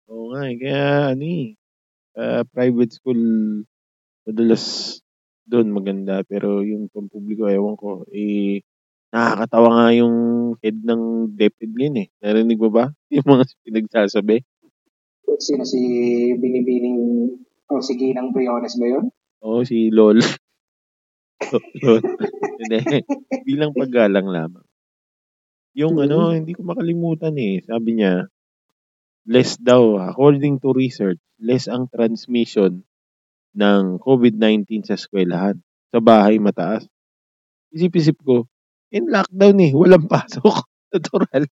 Oo nga eh. Kaya ano eh. Uh, private school madalas doon maganda pero yung pampubliko ewan ko eh nakakatawa nga yung head ng DepEd yun eh. Narinig mo ba? Yung mga pinagsasabi. Sino si Binibining o oh, si Ginang Briones ba yun? Oo, si LOL. LOL. Hindi. Bilang paggalang lamang. Yung mm-hmm. ano, hindi ko makalimutan eh. Sabi niya, less daw, according to research, less ang transmission ng COVID-19 sa eskwelahan. Sa bahay mataas. Isip-isip ko, in lockdown eh, walang pasok. Natural.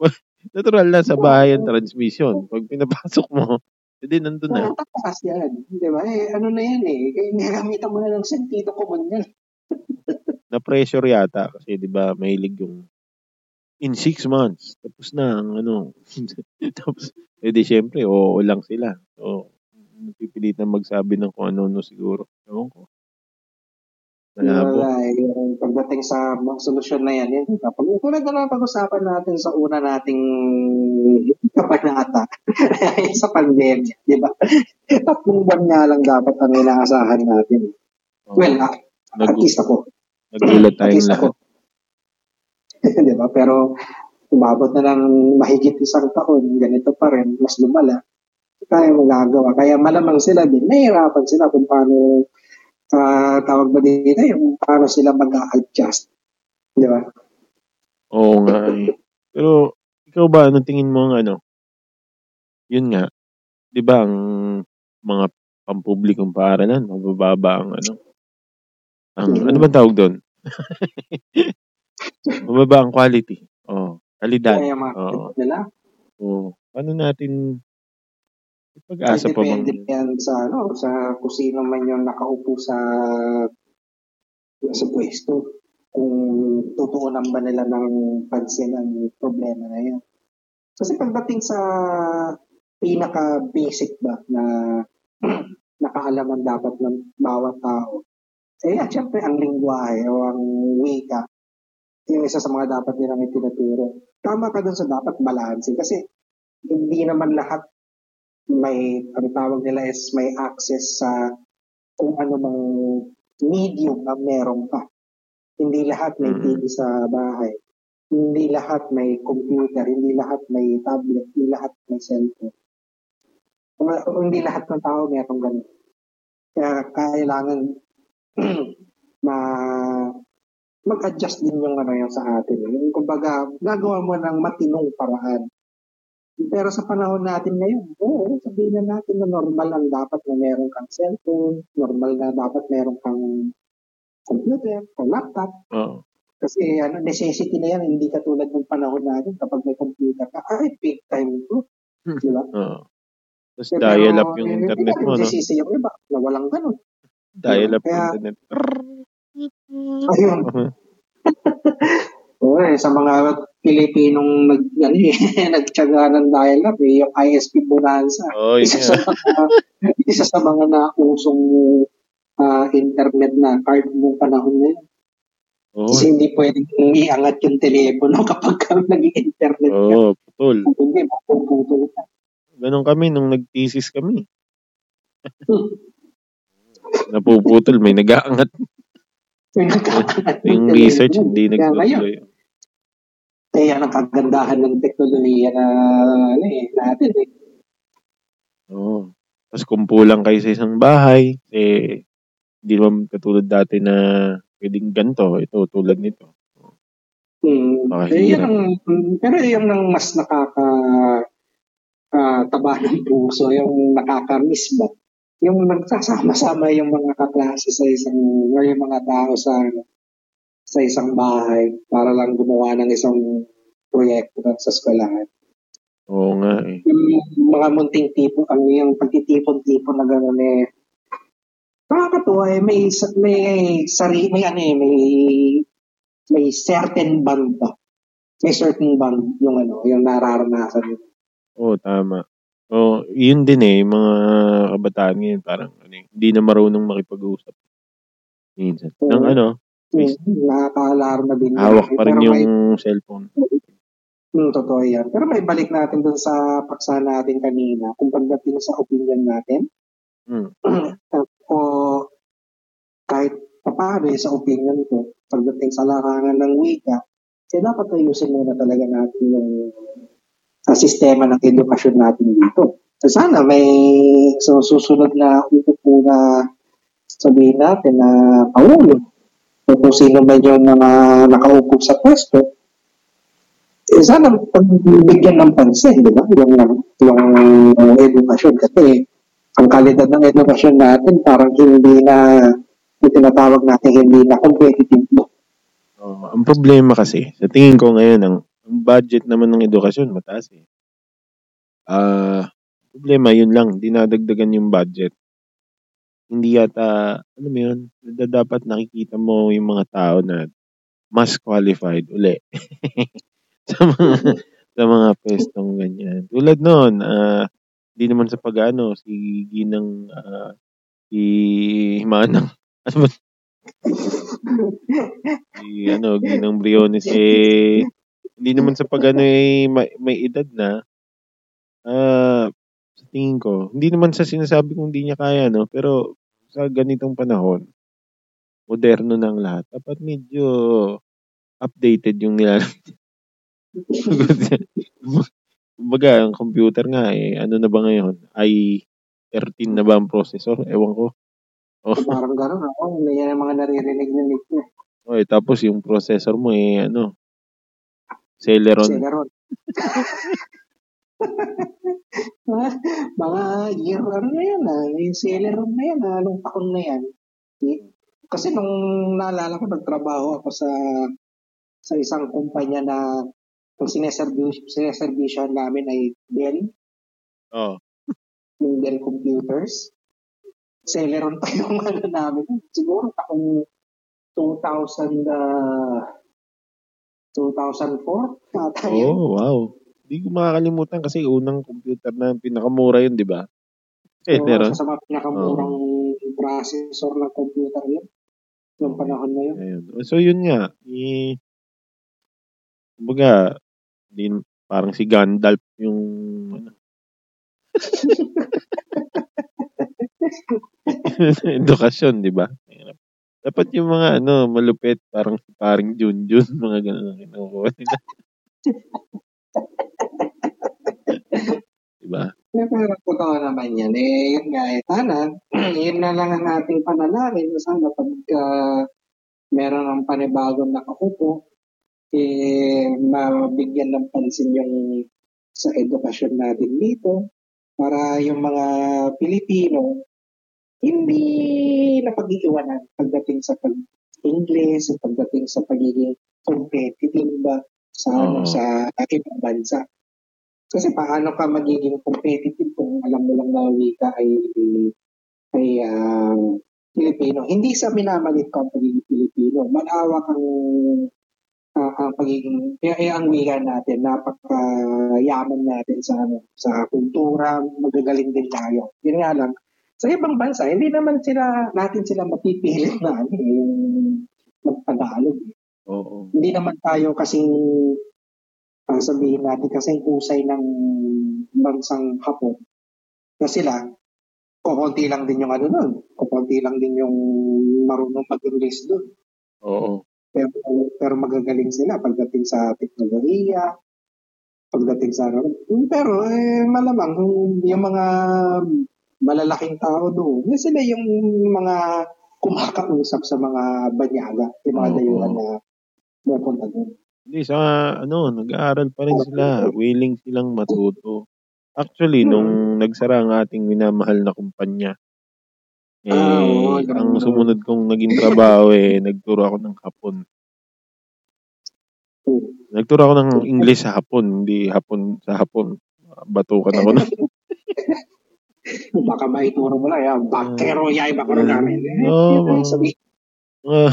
Natural na sa bahay ang transmission. Pag pinapasok mo, hindi nandun na. Nakatakas yan. Di ba? Eh, ano na yan eh. Kaya nagamitan mo na ng sentido common yan. na-pressure yata kasi di ba mahilig yung in six months, tapos na ang ano. tapos, edi syempre, oo lang sila. So, napipilitan magsabi ng kung ano-ano siguro. Ewan ko. Malabo. Wala, yung pagdating sa mga solusyon na yan, yan kapag tulad na lang pag-usapan natin sa una nating kapanata sa pandemya, di ba? Tatlong buwan nga lang dapat ang inaasahan natin. Oh. Well, uh, Nag- at least ako. Nagulat tayong lahat. di ba? Pero umabot na lang mahigit isang taon, ganito pa rin, mas lumala. Kaya magagawa. Kaya malamang sila din, nahihirapan sila kung paano uh, tawag ba dito, yung paano sila mag-adjust. Di ba? Oo nga. Eh. Pero ikaw ba, anong tingin mo ang ano? Yun nga, di ba ang mga pampublikong paaralan, mabababa ang ano? Ang, ano ba tawag doon? Mababa ang quality. Oh, kalidad. Kaya mga oh. nila. Oh. Paano natin pag-asa pa bang... Yan sa, ano, sa kung sino man yung nakaupo sa sa pwesto. Kung tutuunan ba nila ng pansin ang problema na yan. Kasi pagdating sa pinaka-basic ba na nakaalaman dapat ng bawat tao, eh, at syempre, ang lingwahe o ang wika, yung isa sa mga dapat nilang itinuturo. Tama ka dun sa dapat balansin kasi hindi naman lahat may, ang tawag nila is may access sa kung ano mang medium na meron ka. Hindi lahat may TV mm-hmm. sa bahay. Hindi lahat may computer, hindi lahat may tablet, hindi lahat may cellphone. Hindi lahat ng tao meron ganun. Kaya kailangan ma mag-adjust din yung ano yung sa atin. Yung kumbaga, gagawa mo ng matinong paraan. Pero sa panahon natin ngayon, oo, sabihin na natin na normal ang dapat na meron kang cellphone, normal na dapat meron kang computer o laptop. Oo. Kasi ano, necessity na yan, hindi katulad ng panahon natin kapag may computer ka, ay, big time ito. Hmm. Di ba? Oo. Tapos dial-up yung eh, internet mo, no? Necessity yung iba, na walang ganun. Dial-up Kaya, internet. Ayun. Oo, eh, sa mga Pilipinong nag, ano eh, nagtsaga ng dial-up eh, yung ISP Bonanza. Oh, isa, yeah. sa mga, isa sa mga nausong uh, internet na card mo panahon na yun. Oo. Kasi hindi pwedeng iangat yung telepono kapag kami nag-internet ka. Oo, putol. Hindi, mapuputol ka. Ganon kami nung nag-thesis kami. Napuputol, may nag-aangat. May nagkakalat ng Yung research, hindi nagtutuloy. Kaya yan ang kagandahan ng teknolohiya na ano eh, natin eh. Oo. Tapos kung pulang kayo sa isang bahay, eh, hindi naman katulad dati na pwedeng ganito, ito, tulad nito. Hmm. Baka Eh, yan ang, pero yan ang mas nakaka ah, taba ng puso, yung nakaka-miss ba? Yung nagsasama-sama yung mga kaklase sa isang, or yung mga tao sa sa isang bahay para lang gumawa ng isang proyekto sa eskwelahan. Oo nga eh. Yung mga munting tipo, ang yung pagtitipon-tipon na gano'n eh, nakakatuwa eh, may, may, sari, may ano eh, may, may certain band ba? May certain band yung ano, yung nararanasan mo. Oo, tama. Oo, yun din eh, mga kabataan ngayon, parang ano, eh, hindi na marunong makipag-usap. Minsan. Oo. Nang ano, Hmm, nakaka-alarma din. hawak pa rin Pero may- yung cellphone. Hmm, totoo yan. Pero may balik natin dun sa paksa natin kanina, kung pagdating sa opinion natin, Hmm. o kahit papaano eh, sa opinion ko, pagdating sa larangan ng wika, eh dapat ayusin muna talaga natin yung sa sistema ng edukasyon natin dito. So, sana may so, susunod na upo po na sabihin natin na pangulo o kung sino man yung mga nakaupo sa pwesto, eh, sana pagbigyan ng pansin, di ba? Yung, yung edukasyon. Kasi ang kalidad ng edukasyon natin parang hindi na yung tinatawag natin hindi na competitive. Oo, ang problema kasi, sa tingin ko ngayon, ang, ang budget naman ng edukasyon, mataas eh. Ah, problema, yun lang, dinadagdagan yung budget. Hindi yata, ano mo yun, da- dapat nakikita mo yung mga tao na mas qualified uli. sa mga sa mga pwestong ganyan. Tulad noon, ah, hindi naman sa pag-ano, si Ginang, ah, si Himanang, ano ba? si ano, Ginang Briones, eh, hindi naman sa pag-ano eh, may, may edad na, ah, sa tingin ko, hindi naman sa sinasabi kong hindi niya kaya, no? Pero sa ganitong panahon, moderno ng lahat. Dapat medyo updated yung nilalagay. Kumbaga, ang computer nga eh, ano na ba ngayon? i13 na ba ang processor? Ewan ko. Oh, Parang gano'n ako. May yan ang mga naririnig-rinig ko. okay, tapos yung processor mo eh, ano, Celeron. Celeron. mga, year ano na yan ah. Yung Celeron na yan ah. Taon na yan. Eh, Kasi nung naalala ko, nagtrabaho ako sa sa isang kumpanya na ang sineservisyo, sineservisyohan namin ay Dell, Oh, yung Dell computers. Celeron pa yung ano namin. Siguro taong 2000, uh, 2004. Ata oh, wow. Hindi ko makakalimutan kasi unang computer na pinakamura yun, di ba? So, Celeron. sa mga pinakamurang processor ng computer yun. Yung panahon na yun. Ayun. So, yun nga. Eh, kumbaga, din, parang si Gandalf yung ano. edukasyon, di ba? Dapat yung mga ano, malupit, parang si paring Junjun, mga ganun ang kinukuha nila. ba? Pero totoo naman yan. Eh, yun nga, eh, sana, yun na lang ang ating panalangin. na Sana pag ah, meron ng panibagong nakaupo, eh, mabigyan ng pansin yung sa edukasyon natin dito para yung mga Pilipino hindi na pag-iiwanan pagdating sa pag-English, pagdating sa pagiging competitive ba sa Oo. sa ibang bansa. Kasi paano ka magiging competitive kung alam mo lang na wika ay ay ah, Pilipino. Hindi sa minamalit ka ang pagiging Pilipino. Malawak ang uh, ang pagiging, eh, eh, ang wika natin, napaka-yaman natin sa, ano, sa kultura, magagaling din tayo. Yun nga lang, sa ibang bansa, hindi naman sila, natin sila mapipilit na, ano, eh, yung magtagalog. Eh. Oo. Hindi naman tayo kasing, uh, sabihin natin, kasing husay ng bansang Hapon. Kasi sila, kukunti lang din yung ano nun. Kukunti lang din yung marunong mag-English dun. Oo. Pero, pero magagaling sila pagdating sa teknolohiya, pagdating sa ano. Pero eh, malamang yung mga malalaking tao doon, eh, sila yung mga kumakausap sa mga banyaga, yung mga dayuhan na pupunta doon. Hindi, sa ano, nag-aaral pa rin sila. Willing silang matuto. Actually, nung nagsara ang ating minamahal na kumpanya, eh, ah, oo, ang sumunod kong naging trabaho eh, nagturo ako ng hapon. Hmm. Nagturo ako ng English sa hapon, hindi hapon sa hapon. Batukan ako na. Baka maituro mo lang yan. Bakero yay bakero namin. Eh, oh, mga, mga,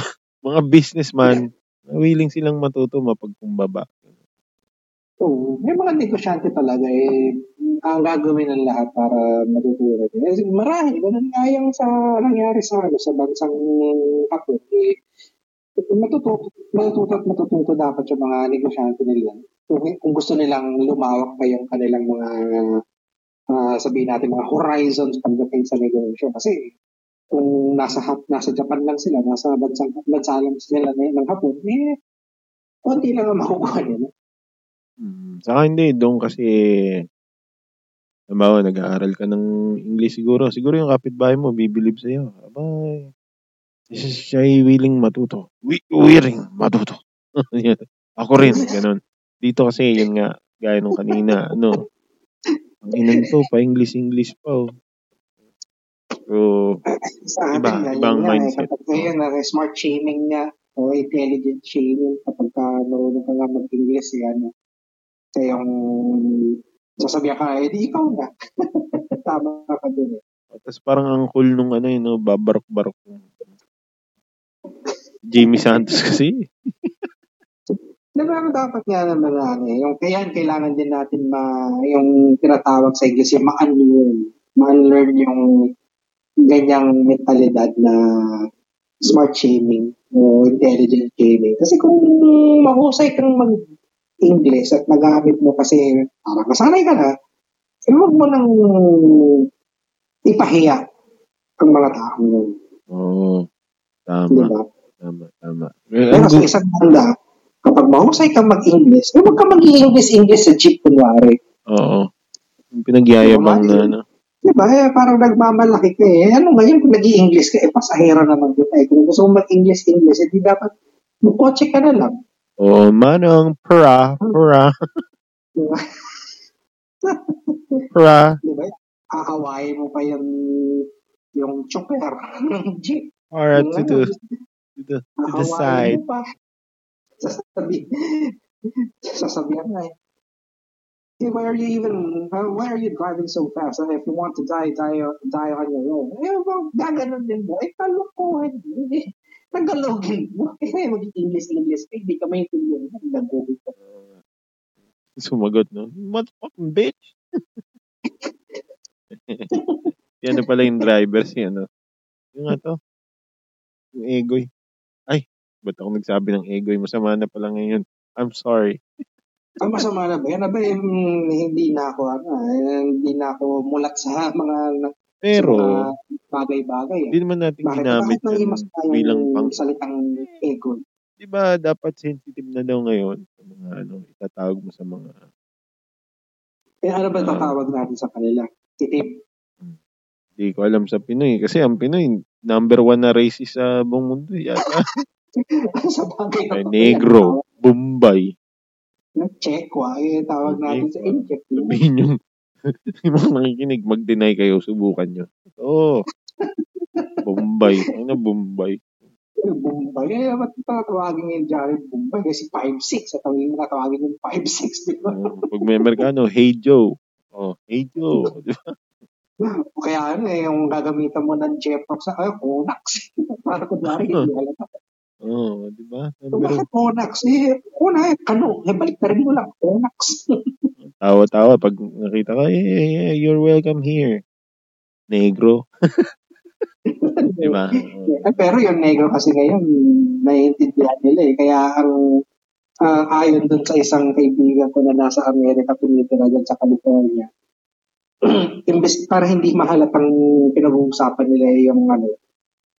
mga businessman, willing silang matuto mapagkumbaba. Oo. May mga negosyante talaga eh, ang gagawin ng lahat para matutunan. Eh, marahil, ganun nga yung sa nangyari sa, ano, sa bansang Hapon. Eh, matututo, matututo at matututo dapat yung mga negosyante nila. Kung, kung gusto nilang lumawak pa yung kanilang mga, uh, sabihin natin, mga horizons pagdating sa negosyo. Kasi kung nasa nasa Japan lang sila, nasa bansang bansa lang sila ng Hapon, eh, konti lang ang makukuha nila. Mm, saka hindi, doon kasi, halimbawa, nag-aaral ka ng English siguro, siguro yung kapitbahay mo, bibilib sa'yo. Abay, siya willing matuto. We, willing matuto. Ako rin, ganun. Dito kasi, yun nga, gaya nung kanina, ano, ang inang to, pa English-English pa, oh. So, sa iba, nga, ibang nga, mindset. Kapag ngayon, na smart shaming nga, o intelligent shaming, kapag ka marunong ka nga mag-English, yan, kaya yung sasabihan ka, eh di ikaw na. Tama ka dun eh. Tapos parang ang cool nung ano yun, no, babarok-barok. Jamie Santos kasi. Diba, dapat nga naman ano, eh. yung kaya kailangan din natin ma, yung tinatawag sa English, yung ma-unlearn. Ma-unlearn yung ganyang mentalidad na smart shaming o intelligent shaming. Kasi kung mahusay kang mag English at nagamit mo kasi para masanay ka na, eh huwag mo nang ipahiya ang mga tao. Oo. Oh, tama. Diba? Tama, tama. Well, Pero sa isang banda, kapag mahusay kang mag-English, eh huwag ka mag-English-English sa jeep, kunwari. Oo. Yung pinagyayabang na, ano. Diba? Eh, parang nagmamalaki ka eh. Ano ngayon kung nag-i-English ka, eh, pasahero naman kita eh. Kung gusto mo mag-English-English, eh, di dapat, magkotse ka na lang. Oh, manong, pura, pura. pura. Diba? Kakawain mo pa yung yung chopper ng jeep. Alright, to the, to the, to the side. Sasabi, sasabihan nga eh. Why are you even, why are you driving so fast? If you want to die, die, die on your own. Eh, well, gaganon din mo. Eh, kalokohan. Tagalogin mo. Eh, mag-English-English. Eh, hindi ka maintindihan. Tagalogin ka. Sumagot, no? Motherfucking bitch! Yan na pala yung driver si ano. Yung nga to. Yung egoy. Ay, ba't ako nagsabi ng egoy? Masama na pala ngayon. I'm sorry. Ang masama na ba? Yan na ba yung hindi na ako, ano, eh, hindi na ako mulat sa mga pero, bagay-bagay. Hindi naman natin Bakit? ginamit yun bilang pang... salitang ego? Di ba dapat sensitive na daw ngayon sa mga ano, itatawag mo sa mga... Eh, ano ba uh, tatawag natin sa kanila? Titip? Hindi ko alam sa Pinoy. Kasi ang Pinoy, number one na racist sa buong mundo yata. sa bagay. Ay, negro, Bombay. Nag-checkwa, eh, tawag natin sa Incheck. Sabihin yung yung mga nakikinig, mag-deny kayo, subukan nyo. Oo. Oh, Bombay. Ano Bombay? Bombay. Eh, ba't tatawagin yung Jared Bombay? Kasi 5'6". Sa tawagin mo tatawagin yung 5'6", di ba? Uh, pag may Amerikano, hey Joe. Oh, hey Joe. Di ba? Kaya ano eh, yung gagamitan mo ng Jeprox sa, ay, Konax. Para kunwari, hindi alam Oo, di ba? So, bakit Onax? Eh, una, eh, ano, eh, balik na rin mo lang, Onax. Tawa-tawa pag nakita ka, eh, you're welcome here. Negro. di ba? Eh, pero yung negro kasi ngayon, naiintindihan nila eh. Kaya ang uh, ayon dun sa isang kaibigan ko na nasa Amerika, tumitira dyan sa California, imbes para hindi mahalatang pinag-uusapan nila yung ano,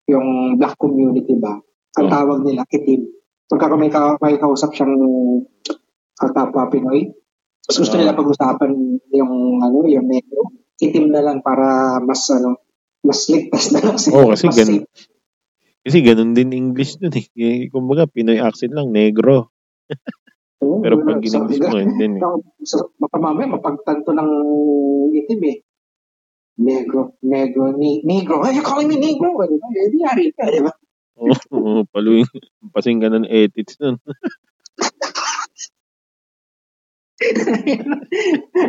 yung black community ba? Ang tawag nila, itim. Pagka may, ka, may kausap siyang uh, kapwa Pinoy, gusto nila pag-usapan yung ano, yung negro. Itim na lang para mas ano, mas ligtas na lang sila. oh, kasi ganun. Kasi ganun din English dun eh. Kumbaga, Pinoy accent lang, negro. Oo, Pero pag in-English mo, hindi eh. So, baka mamaya mapagtanto ng itim eh. Negro, negro, ni, negro. Ay, you calling me negro? Ano ba? Eh, di yari ka, di ba? Oo, oh, paluin. Pasing ka ng edits nun.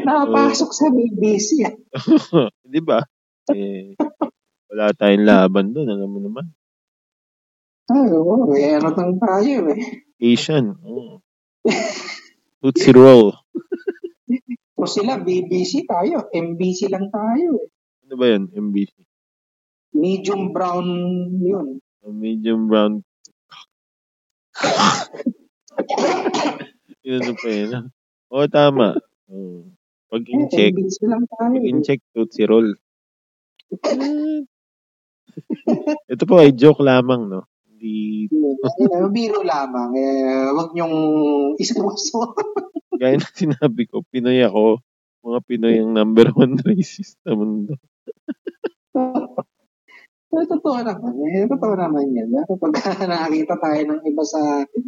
Nakapasok sa BBC. Di ba? Eh, wala tayong laban doon, alam mo naman. Ay, oo. Eh, ano tang tayo eh. Asian. Oh. Tootsie Roll. o sila, BBC tayo. MBC lang tayo eh. Ano ba yan, MBC? Medium brown yun. Medium brown. ano pa yun. Oo, tama. Oh. Pag in-check, pag in-check Tootsie Roll. Ito po ay joke lamang, no? Hindi... Biro lamang. Eh, huwag niyong isuso. Gaya na sinabi ko, Pinoy ako. Mga Pinoy ang number one racist sa mundo. Eh, totoo naman. Eh, totoo naman yan. Kapag nakakita tayo ng iba sa atin,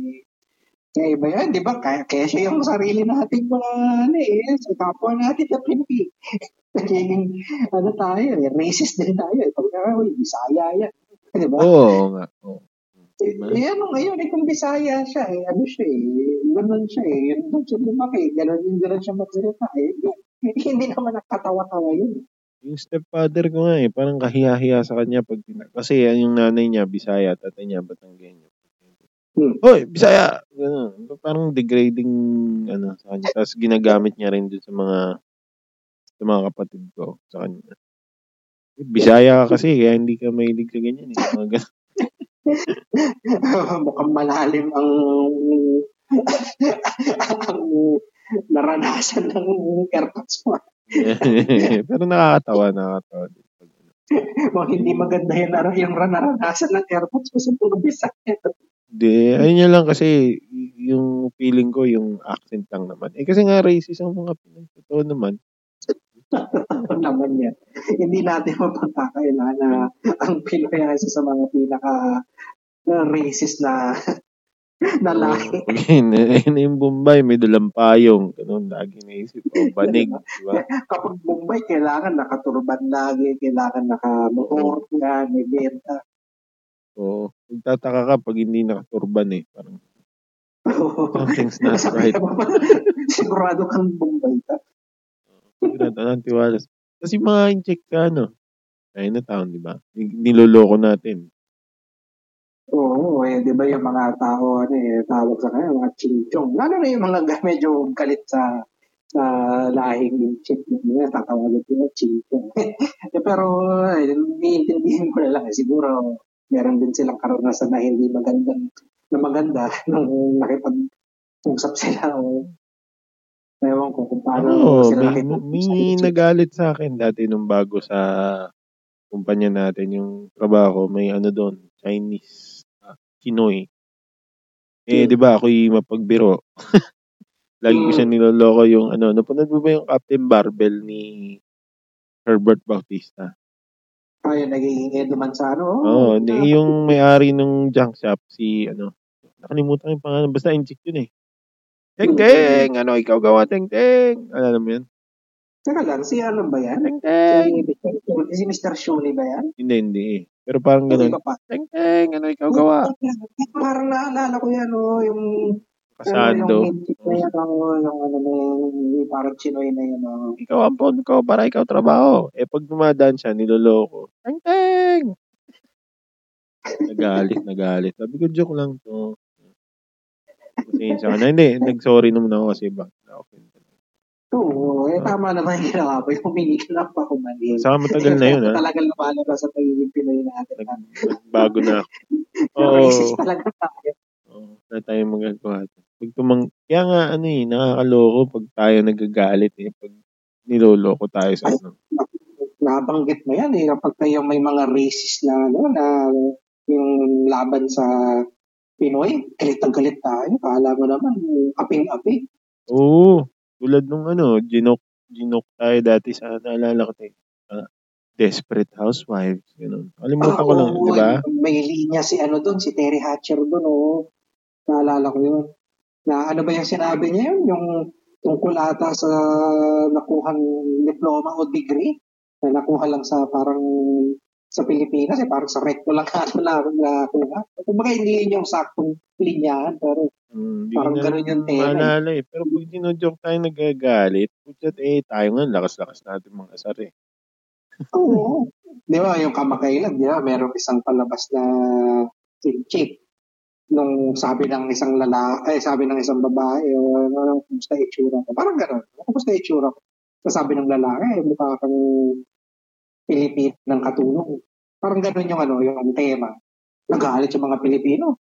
kaya iba yan, di ba? Kaya, kaya siya yung sarili natin mga, ano eh, sa kapwa natin na Pinoy. Nagiging, ano tayo, eh, racist din tayo. Eh. Pag, uy, Bisaya yan. Di ba? Oo nga. Oo. Eh, ano ngayon, eh, kung Bisaya siya, eh, ano siya eh, ganun siya eh, doon siya lumaki, ganun yung ganun siya magsalita eh. Hindi naman nakatawa-tawa yun. Yung stepfather ko nga eh, parang kahiya-hiya sa kanya pag kasi yung nanay niya Bisaya, tatay niya Batanggenyo. Hmm. Hoy, Bisaya! Ganun. Parang degrading ano sa kanya. Tapos ginagamit niya rin dun sa mga sa mga kapatid ko sa kanya. Bisaya ka kasi, kaya hindi ka mahilig sa ganyan eh. Mga ganun. Mukhang malalim ang ang naranasan ng airpods mo. Pero nakakatawa, nakakatawa din. Mga hindi maganda yun, yung naranasan ng airpods ko sa Turbis. Hindi, ayun niya lang kasi yung feeling ko yung accent lang naman. Eh kasi nga racist ang mga Pinoy. Totoo naman. Totoo naman yan. Hindi natin mapagkakailan na ang Pinoy ay isa sa mga pinaka uh, racist na na lahi. Uh, yung Bombay, may dalang payong. Ganun, lagi naisip ko. Banig, di ba? Kapag Bombay, kailangan nakaturban lagi, kailangan nakamotor ka, may benta. Oo. Magtataka ka pag hindi nakaturban eh. Parang, something's not right. Sigurado kang Bombay ka. Sigurado, anong tiwala. Kasi mga in-check ka, ano, Chinatown, di ba? Niloloko natin. Oo, eh, di ba yung mga tao, ano eh, tawag sa kanya, mga chinchong. Lalo na yung mga medyo galit sa sa lahing inchik, nila tatawagin nila chinchong. eh, pero, eh, naiintindihan ko na lang, eh, siguro, meron din silang karanasan na hindi maganda, na maganda nung nakipag-usap sila o Ewan ko kung paano oh, sila may, may nagalit sa akin dati nung bago sa kumpanya natin yung trabaho, may ano doon, Chinese Pinoy. Eh, di ba, ako'y mapagbiro. Lagi ko siya mm. niloloko yung ano, napanood mo ba yung Captain Barbell ni Herbert Bautista? Ay, nagiging Edo Manzano. Oo, oh, di, yung may-ari ng junk shop, si ano, nakalimutan yung pangalan, basta inject yun eh. Teng Teng! Ano, ikaw gawa, Teng Teng! Alam mo yun? Teka lang, si ano ba yan? Teng Teng! Si, si Mr. Shuli ba yan? Hindi, hindi eh. Pero parang ganun. Teng Teng, ano ikaw gawa? Parang naalala ko yan, oh, yung Kasando. Yung na yan, oh, yung ano na yung parang chinoy na yun. Oh. Ikaw ang phone ko para ikaw trabaho. Eh pag dumadaan siya, niloloko. Teng Teng! Nagalit, nagalit. Sabi ko, joke lang to. Pasensya ka na. Hindi, nag-sorry naman ako kasi ba? Okay. Oo, eh, tama naman yung ginawa ko. Yung lang pa kumanin. Saka matagal na yun, ha? Talagang lumalabas sa pagiging Pinoy natin. Nag, nagbago na ako. Oo. Talaga tayo. Oo, na tayo magagawa. Pag tumang, kaya nga, ano eh, nakakaloko pag tayo nagagalit eh. Pag niloloko tayo sa ano. Nabanggit mo yan eh. Kapag kayo may mga racist na, ano, na yung laban sa Pinoy, galit ang galit tayo. Kala mo naman, aping-api. Oo. Tulad nung ano, ginok, ginok tayo dati sa, naalala ko tayo, uh, Desperate Housewives, gano'n. Kalimutan ko lang, Oo, di ba? May linya si ano doon, si Terry Hatcher doon, oh. Naalala ko yun. Na ano ba yung sinabi niya yun? Yung tungkol ata sa nakuhang diploma o degree na nakuha lang sa parang sa Pilipinas, eh, parang sa recto lang ata na nakuha. Kumbaga hindi yun yung saktong linyahan, pero di Parang ganun yung tema. Maalala eh. Pero pag sinojoke tayo nagagalit, putyat eh, tayo nga, lakas-lakas natin mga asar eh. Oo. Di ba, yung kamakailan, di ba, meron isang palabas na chick nung sabi ng isang lalaki, eh, sabi ng isang babae, o ano, kumusta itsura ko? Parang gano'n. Kumusta itsura ko? Sabi ng lalaki, eh, mukha kang Pilipino ng katulong. Parang gano'n yung ano, yung tema. Nagalit yung mga Pilipino.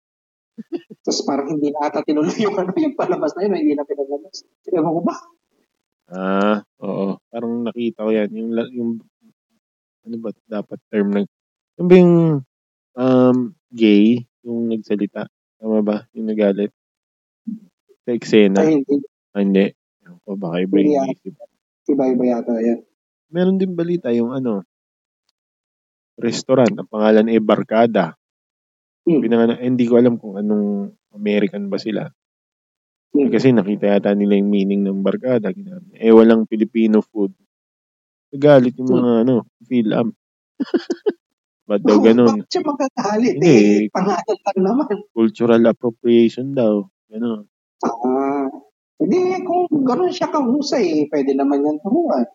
Tapos parang hindi na ata tinuloy yung ano, yung palabas na yun, hindi na pinalabas. Ewan ko ba? Ah, oo. Parang nakita ko yan. Yung, la- yung ano ba dapat term ng, yung ba yung um, gay, yung nagsalita? Tama ba? Yung nagalit? Sa eksena? Ay, hindi. Ah, hindi. Ewan ko, baka iba yung isip. Iba-iba yata yan. Meron din balita yung ano, restaurant, ang pangalan ay Barkada. Pinangana, eh, hindi ko alam kung anong American ba sila. Hmm. Kasi nakita yata nila yung meaning ng barkada. Eh, walang Filipino food. Nagalit yung mga, ano, feel am. Ba't daw ganun? Bakit siya magkakalit? Hindi. Eh, pangalan lang naman. Cultural appropriation daw. Ganun. Ah, hindi, kung gano'n siya kahusay, pwede naman yan turuan.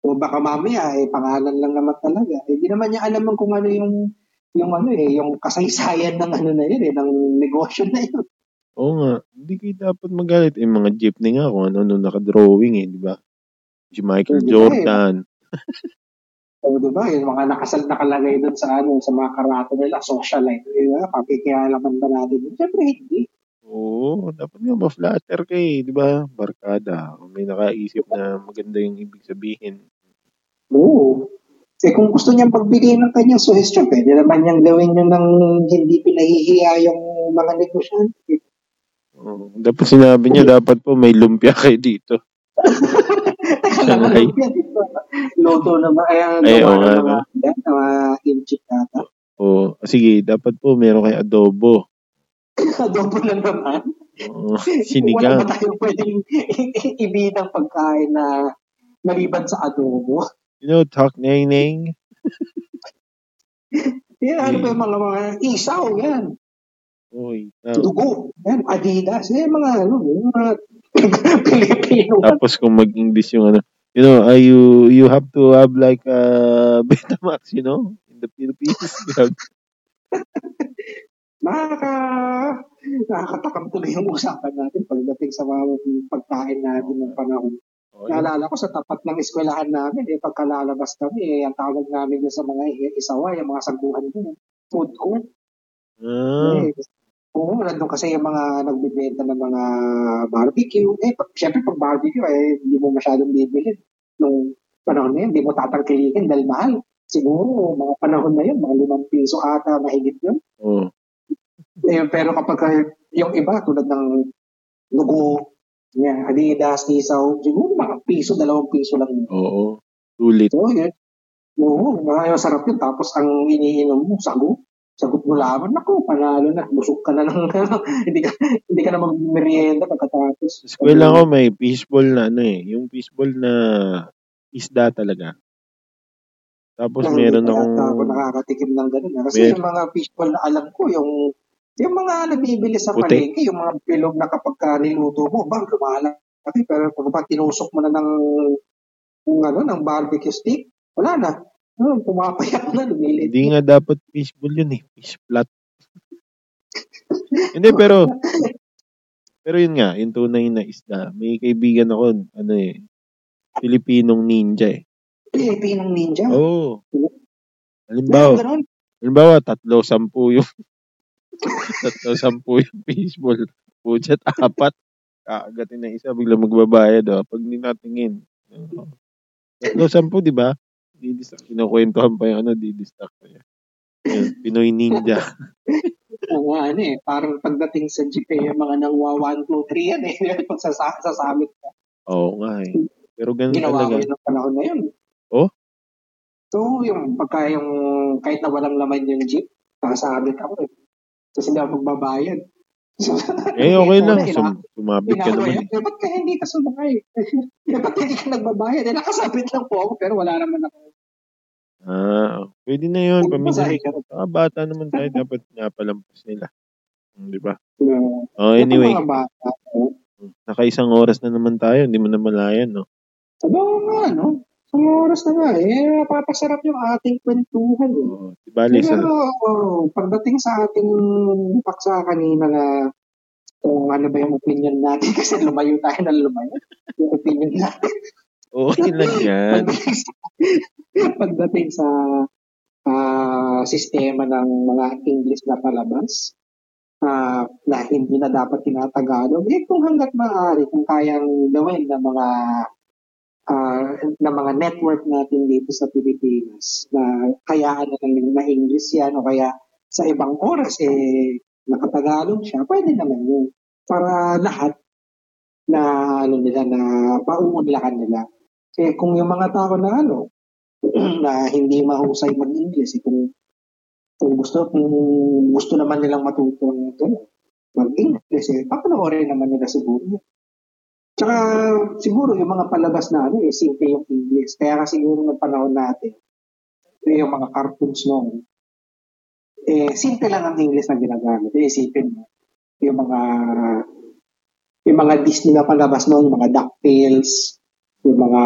O baka mamaya, eh, pangalan lang naman talaga. Eh, di naman niya alam kung ano yung yung ano eh, yung kasaysayan ng ano na yun eh, ng negosyo na yun. Oo nga. Hindi kayo dapat magalit. Eh, mga jeepney nga kung ano-ano nakadrawing eh, di ba? Si Michael Hindi ba, Jordan. O, di ba? Yung mga nakasal nakalagay doon sa ano, sa mga karato nila, socialite. Di ba? Pakikialaman ba natin? Siyempre, hindi. Oo, dapat nga ma-flatter ka eh, di ba? Barkada. Kung may nakaisip na maganda yung ibig sabihin. Oo. Eh kung gusto niyang pagbigay ng kanyang suggestion, pwede naman niyang gawin yun ng hindi pinahihiya yung mga negosyante. Oo. Dapat sinabi niya, dapat po may lumpia kayo dito. Ay. ba? Loto naman, ay, ang Ay, oo ng nga, mga, yan, mga inchik ata. O, sige, dapat po meron kayo adobo. Adobo lang naman. Wala sinigang. ba tayong pwedeng ibidang pagkain na maliban sa adobo? You know, talk neng Yan, ano Hmm. ba yung mga, mga isaw, yan. Uy, na, Dugo, yan, Adidas, yan, mga, ano, yung mga Pilipino. tapos kung mag-English yung ano, you know, uh, you, you have to have like uh, Betamax, you know, in the Philippines. You have, Nakaka, nakakatakam tuloy yung usapan natin pagdating sa mga pagkain natin ng panahon. oh, Naalala ko sa tapat ng eskwelahan namin, eh, pagkalalabas kami, eh, ang tawag namin sa mga isawa, yung mga saguhan ko, food court. ah, Eh, oo, nandun kasi yung mga nagbibenta ng mga barbecue. Eh, pag, syempre pag barbecue, eh, hindi mo masyadong bibili. Nung panahon na yun, hindi mo tatangkilikin dahil mahal. Siguro, mga panahon na yun, mga limang piso ata, mahigit yun. oh, Eh, pero kapag yung iba, tulad ng lugo, yan, Adidas, Tisaw, siguro mga piso, dalawang piso lang. yun. oo, sulit. So, yun. Oo, mga sarap yun. Tapos ang iniinom mo, sago. Sagot mo laban. Naku, panalo na. Busog ka na ng, hindi ka, hindi ka na mag-merienda pagkatapos. Sa eskwela ko may fishball na ano eh, yung fishball na isda talaga. Tapos Nang meron akong, ako nakakatikim ng ganun. ah. Kasi Mer- yung mga fishball na alam ko, yung yung mga nabibili sa Puti. palengke, yung mga bilog na kapag ka niluto mo, bang lumalaki. Pero kung pa tinusok mo na ng, ng, ano, ng barbecue stick, wala na. Oh, pumapayak na, lumilit. Hindi nga dapat fishbowl yun eh. Fish flat. Hindi, pero pero yun nga, yung tunay na isda. May kaibigan ako, ano eh, Pilipinong ninja eh. Pilipinong ninja? Oo. Meron Halimbawa, halimbawa, tatlo, sampu yung tatlo, sampu yung fishbowl. Puchat, apat. Kaagatin na isa, bigla magbabayad. Oh. Pag hindi natingin. Oh. Tatlo, sampu, di ba? Didistract. Kinukwentuhan pa yung ano, didistract pa yan. Yun, Pinoy ninja. Ang ano eh, parang pagdating sa jeep eh, yung mga nangwa 1, 2, 3 yan eh. Pag sasa- sasamit ka. Oo nga eh. Pero ganun Ginawa ko talaga. yun ng panahon na yun. Oh? So, yung pagka yung, kahit na walang laman yung jeep, sasamit ako eh. Tapos hindi ako magbabayad. So, Eh, okay lang. Sum- sumabit ka naman. eh, ba't kaya hindi ka sumakay? eh, ba't hindi ka nagbabayad? Eh, nakasabit lang po ako, pero wala naman ako. Ah, pwede na yun. Ka. Ah, bata naman tayo. Dapat napalampas nila. Hmm, Di ba? Oh, anyway. Oh. Nakaisang oras na naman tayo. Hindi mo na malayan, no? Ko nga, no? Sa oras na nga, eh, papasarap yung ating kwentuhan. Eh. Oh, di bali, sa, Pero oh, pagdating sa ating paksa kanina na kung ano ba yung opinion natin kasi lumayo tayo na lumayo. Yung opinion natin. okay lang yan. Pagdating sa, pagdating sa ah, sistema ng mga English na palabas ah, na hindi na dapat tinatagalog, eh kung hanggat maaari, kung kayang gawin ng mga ah, ng mga network natin dito sa Pilipinas na kayaan na lang na English yan o kaya sa ibang oras eh nakatagalog siya, pwede naman yun. Para lahat na ano nila na pauunlakan nila. Eh kung yung mga tao na ano na hindi mahusay mag-English, eh, kung kung gusto kung gusto naman nilang matuto ng gano'n, mag-English, eh, papanoorin naman nila siguro. Tsaka siguro yung mga palabas na ano, eh, simple yung English. Kaya ka siguro ng panahon natin, eh, yung mga cartoons noon, eh, simple lang ang English na ginagamit. Eh, isipin mo, yung mga yung mga Disney na palabas noon, yung mga DuckTales, yung mga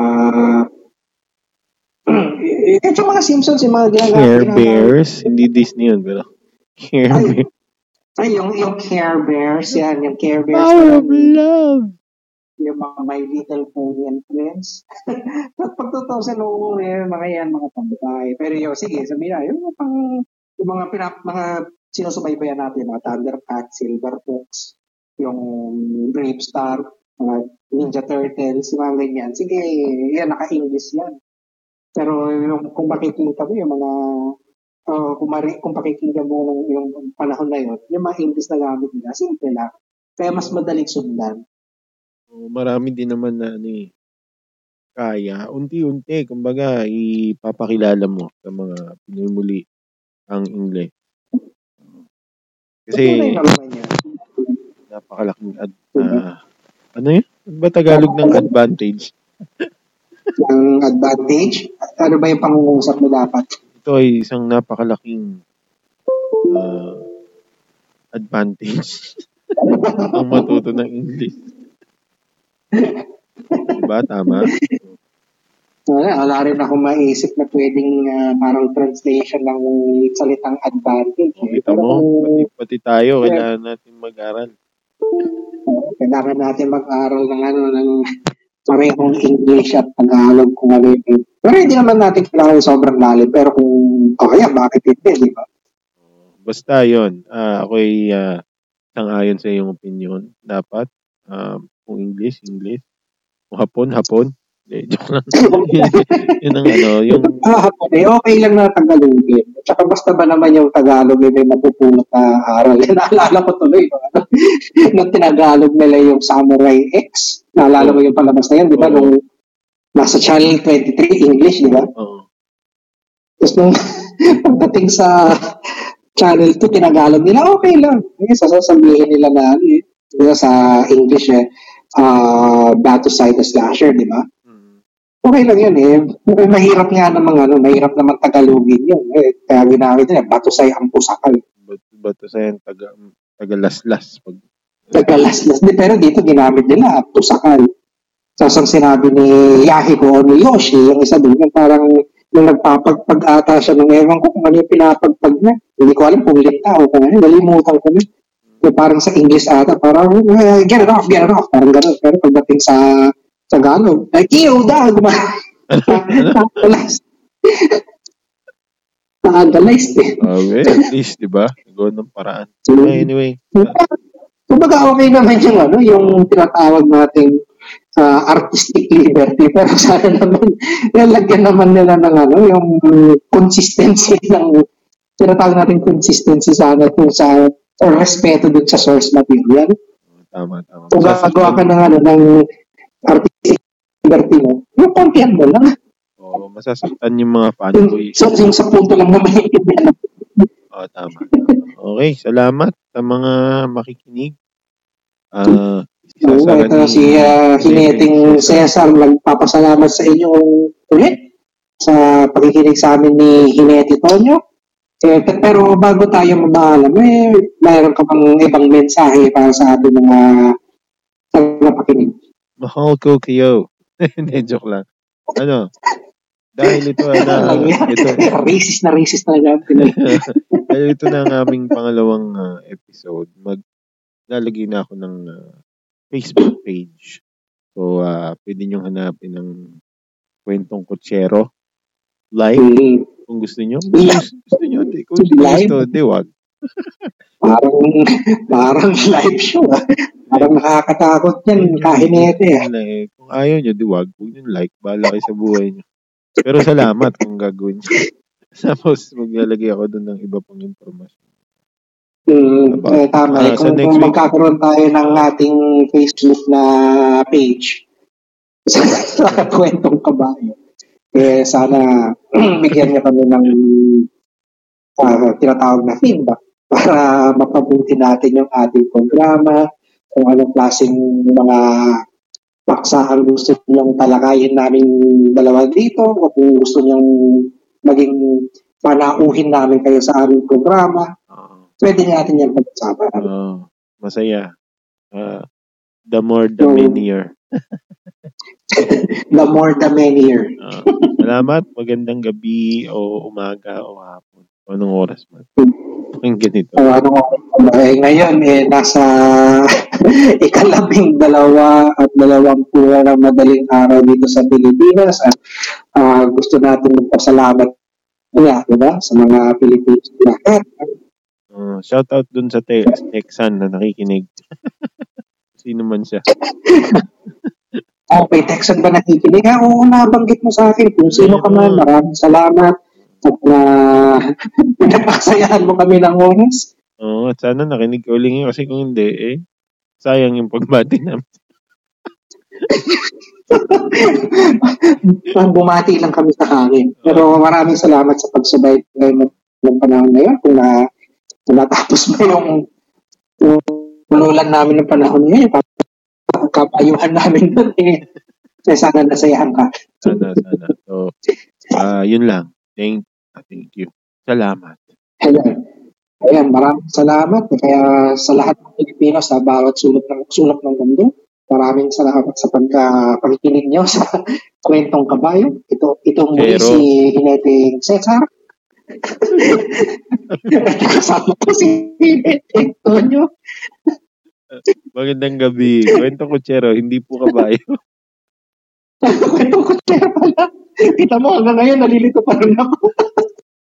eh, kahit yung mga Simpsons, yung mga ginagamit. Care Bears. Hindi Disney yun, pero Care Bears. Ay, yung, yung Care Bears, yan, yung Care Bears. Power of love. Yung mga My Little Pony and Friends. Pag 2000, oo, eh, mga yan, mga pambabae. Pero yun, sige, sabihin na, yung pang, yung mga, pinap, mga sinusubaybayan natin, mga Thundercats, Silver Fox, yung Brave Star, mga Ninja Turtles, yung mga ganyan. Sige, yan, naka-English yan. Pero yung, kung makikita mo, yung mga, uh, kung, mari, kung pakikinggan mo ng yung panahon na yun, yung mga English na gamit nila, simple lang. Kaya mas madaling sundan. Marami din naman na ano eh, kaya. Unti-unti, kumbaga, ipapakilala mo sa mga Pinoy muli ang English. Kasi napakalaking ad, ah, ano yun? Ano ba Tagalog ng advantage? Ang advantage, ano ba yung pangungusap mo dapat? Ito ay isang napakalaking ah, advantage ang matuto ng English. Diba? Tama? Wala, wala rin ako maisip na pwedeng ah, parang translation ng salitang advantage. eh. Kita mo, pati, pati tayo, kailangan natin mag-aral. uh, kailangan natin mag-aral ng ano, ng parehong English at Tagalog kung ano yun. Pero hindi naman natin kailangan sobrang lalim. Pero kung kaya, bakit hindi, di ba? Basta yon ah ako'y ah, sang-ayon sa iyong opinion. Dapat, ah, kung English, English. Kung Hapon, Hapon. Hindi, joke lang. yun ang ano, yung, Ah, eh, okay lang na Tagalogin. Tsaka basta ba naman yung Tagalog eh, may mapupulot na aral. Naalala ko tuloy, no? nung tinagalog nila yung Samurai X. Naalala mo yung palabas na yan, di ba? Oo. Nung nasa Channel 23 English, di ba? oh, Tapos nung pagdating sa Channel 2, tinagalog nila, okay lang. Eh, sasasabihin nila na, eh, sa English eh, uh, Battlecide the Slasher, di ba? mm, Okay lang yun eh. Eh, Mahirap nga naman ano, mahirap naman Tagalogin yun. Eh, kaya ginamit nila, batusay ang pusakal. ba't, ba't sa yan, taga, taga-laslas. Pag, Nagkalaslas. Di, pero dito ginamit nila, pusakal. Tapos ang sinabi ni Yahiko o ni Yoshi, yung isa doon, yung parang nung nagpapagpag ata siya ng ewan ko kung ano yung pinapagpag niya. Hindi ko alam kung lit o kung ano, nalimutan ko na. Yung parang sa English ata, parang eh, get it off, get it off, parang gano'n. Pero pagdating sa sa Tagalog, ay, kiyo daw, gumana. Nakagalize eh. Okay, at least, di ba? Nagawa ng paraan. Anyway. Kumbaga okay naman yung ano, yung tinatawag nating uh, artistic liberty. Pero sana naman, nilagyan naman nila ng ano, yung consistency ng tinatawag natin consistency sana kung sa or respeto dun sa source material. Tama, tama. Kung gagawa ka ng ano, ng artistic liberty mo, yung content mo lang. Oo, masasaktan yung mga fanboys. So, yung sa punto lang naman yung Oo, tama. Okay, salamat sa mga makikinig. Uh, Oo, ito ni, si uh, Hineting Cesar, nagpapasalamat sa inyo ulit sa pakikinig sa amin ni Hineti Tonyo. Eh, pero bago tayo mamaalam, eh, mayroon ka pang ibang mensahe para sa ating mga tagapakinig. Mahal ko kayo. Hindi, joke lang. Ano? Dahil ito na ito racist na racist na lang Dahil ito na ang aming pangalawang uh, episode. Mag lalagay na ako ng uh, Facebook page. So, uh, pwede nyo hanapin ng kwentong kutsero. Live. Mm. Kung gusto nyo. Kung gusto nyo. Kung gusto, di wag. parang, parang live show. Ah. Parang nakakatakot yan. Kahinete. Eh. Kung ayaw nyo, di wag. Huwag nyo like. Bahala kayo sa buhay nyo. Pero salamat kung gagawin nyo. Tapos, maglalagay ako doon ng iba pang impormasyon. Mm, eh, tama. Uh, kung, kung magkakaroon tayo ng ating Facebook na page sa, sa kwentong kabayo, eh, sana bigyan niya kami ng uh, tinatawag na feedback para mapabuti natin yung ating programa, kung anong klaseng mga paksa ang gusto niyong talakayin namin dalawa dito, o kung gusto niyong maging panauhin namin kayo sa aming programa pwede natin yan pag-usapan. Oh, masaya. Uh, the more the so, merrier. the more the merrier. uh, salamat. Magandang gabi o umaga o hapon. Anong oras man. Ang ganito. Uh, anong oras eh, ngayon, eh, nasa ikalabing dalawa at dalawang pula ng madaling araw dito sa Pilipinas. At uh, gusto natin magpasalamat niya, di ba, sa mga Pilipinas lahat Uh, shout out dun sa te- Texan na nakikinig. Sino man siya. okay, Texan ba nakikinig? Ha, oo, nabanggit mo sa akin. Kung sino ka man, maraming salamat. At na uh, pinapaksayahan mo kami ng oras. Oo, at sana nakinig ka uling yun. Kasi kung hindi, eh, sayang yung pagbati namin. Bumati lang kami sa hangin. Pero maraming salamat sa pagsubaybay mo ng panahon ngayon. Kung na natapos mo yung tululan namin ng panahon ngayon, kapayuhan namin doon eh. Kaya sana nasayahan ka. Sana, sana. So, uh, yun lang. Thank, thank you. Salamat. Ayan. Ayan, maraming salamat. Kaya sa lahat ng Pilipino sa bawat sulok ng sulok ng mundo, maraming salamat sa pagka pagkikinig nyo sa kwentong kabayo. Ito, itong muli si Hinete Cesar. Kasama ko si Antonio. Magandang gabi. Kwento kutsero, hindi po kabayo. Kwento kutsero pala. Kita mo, hanggang ngayon, nalilito pa rin ako.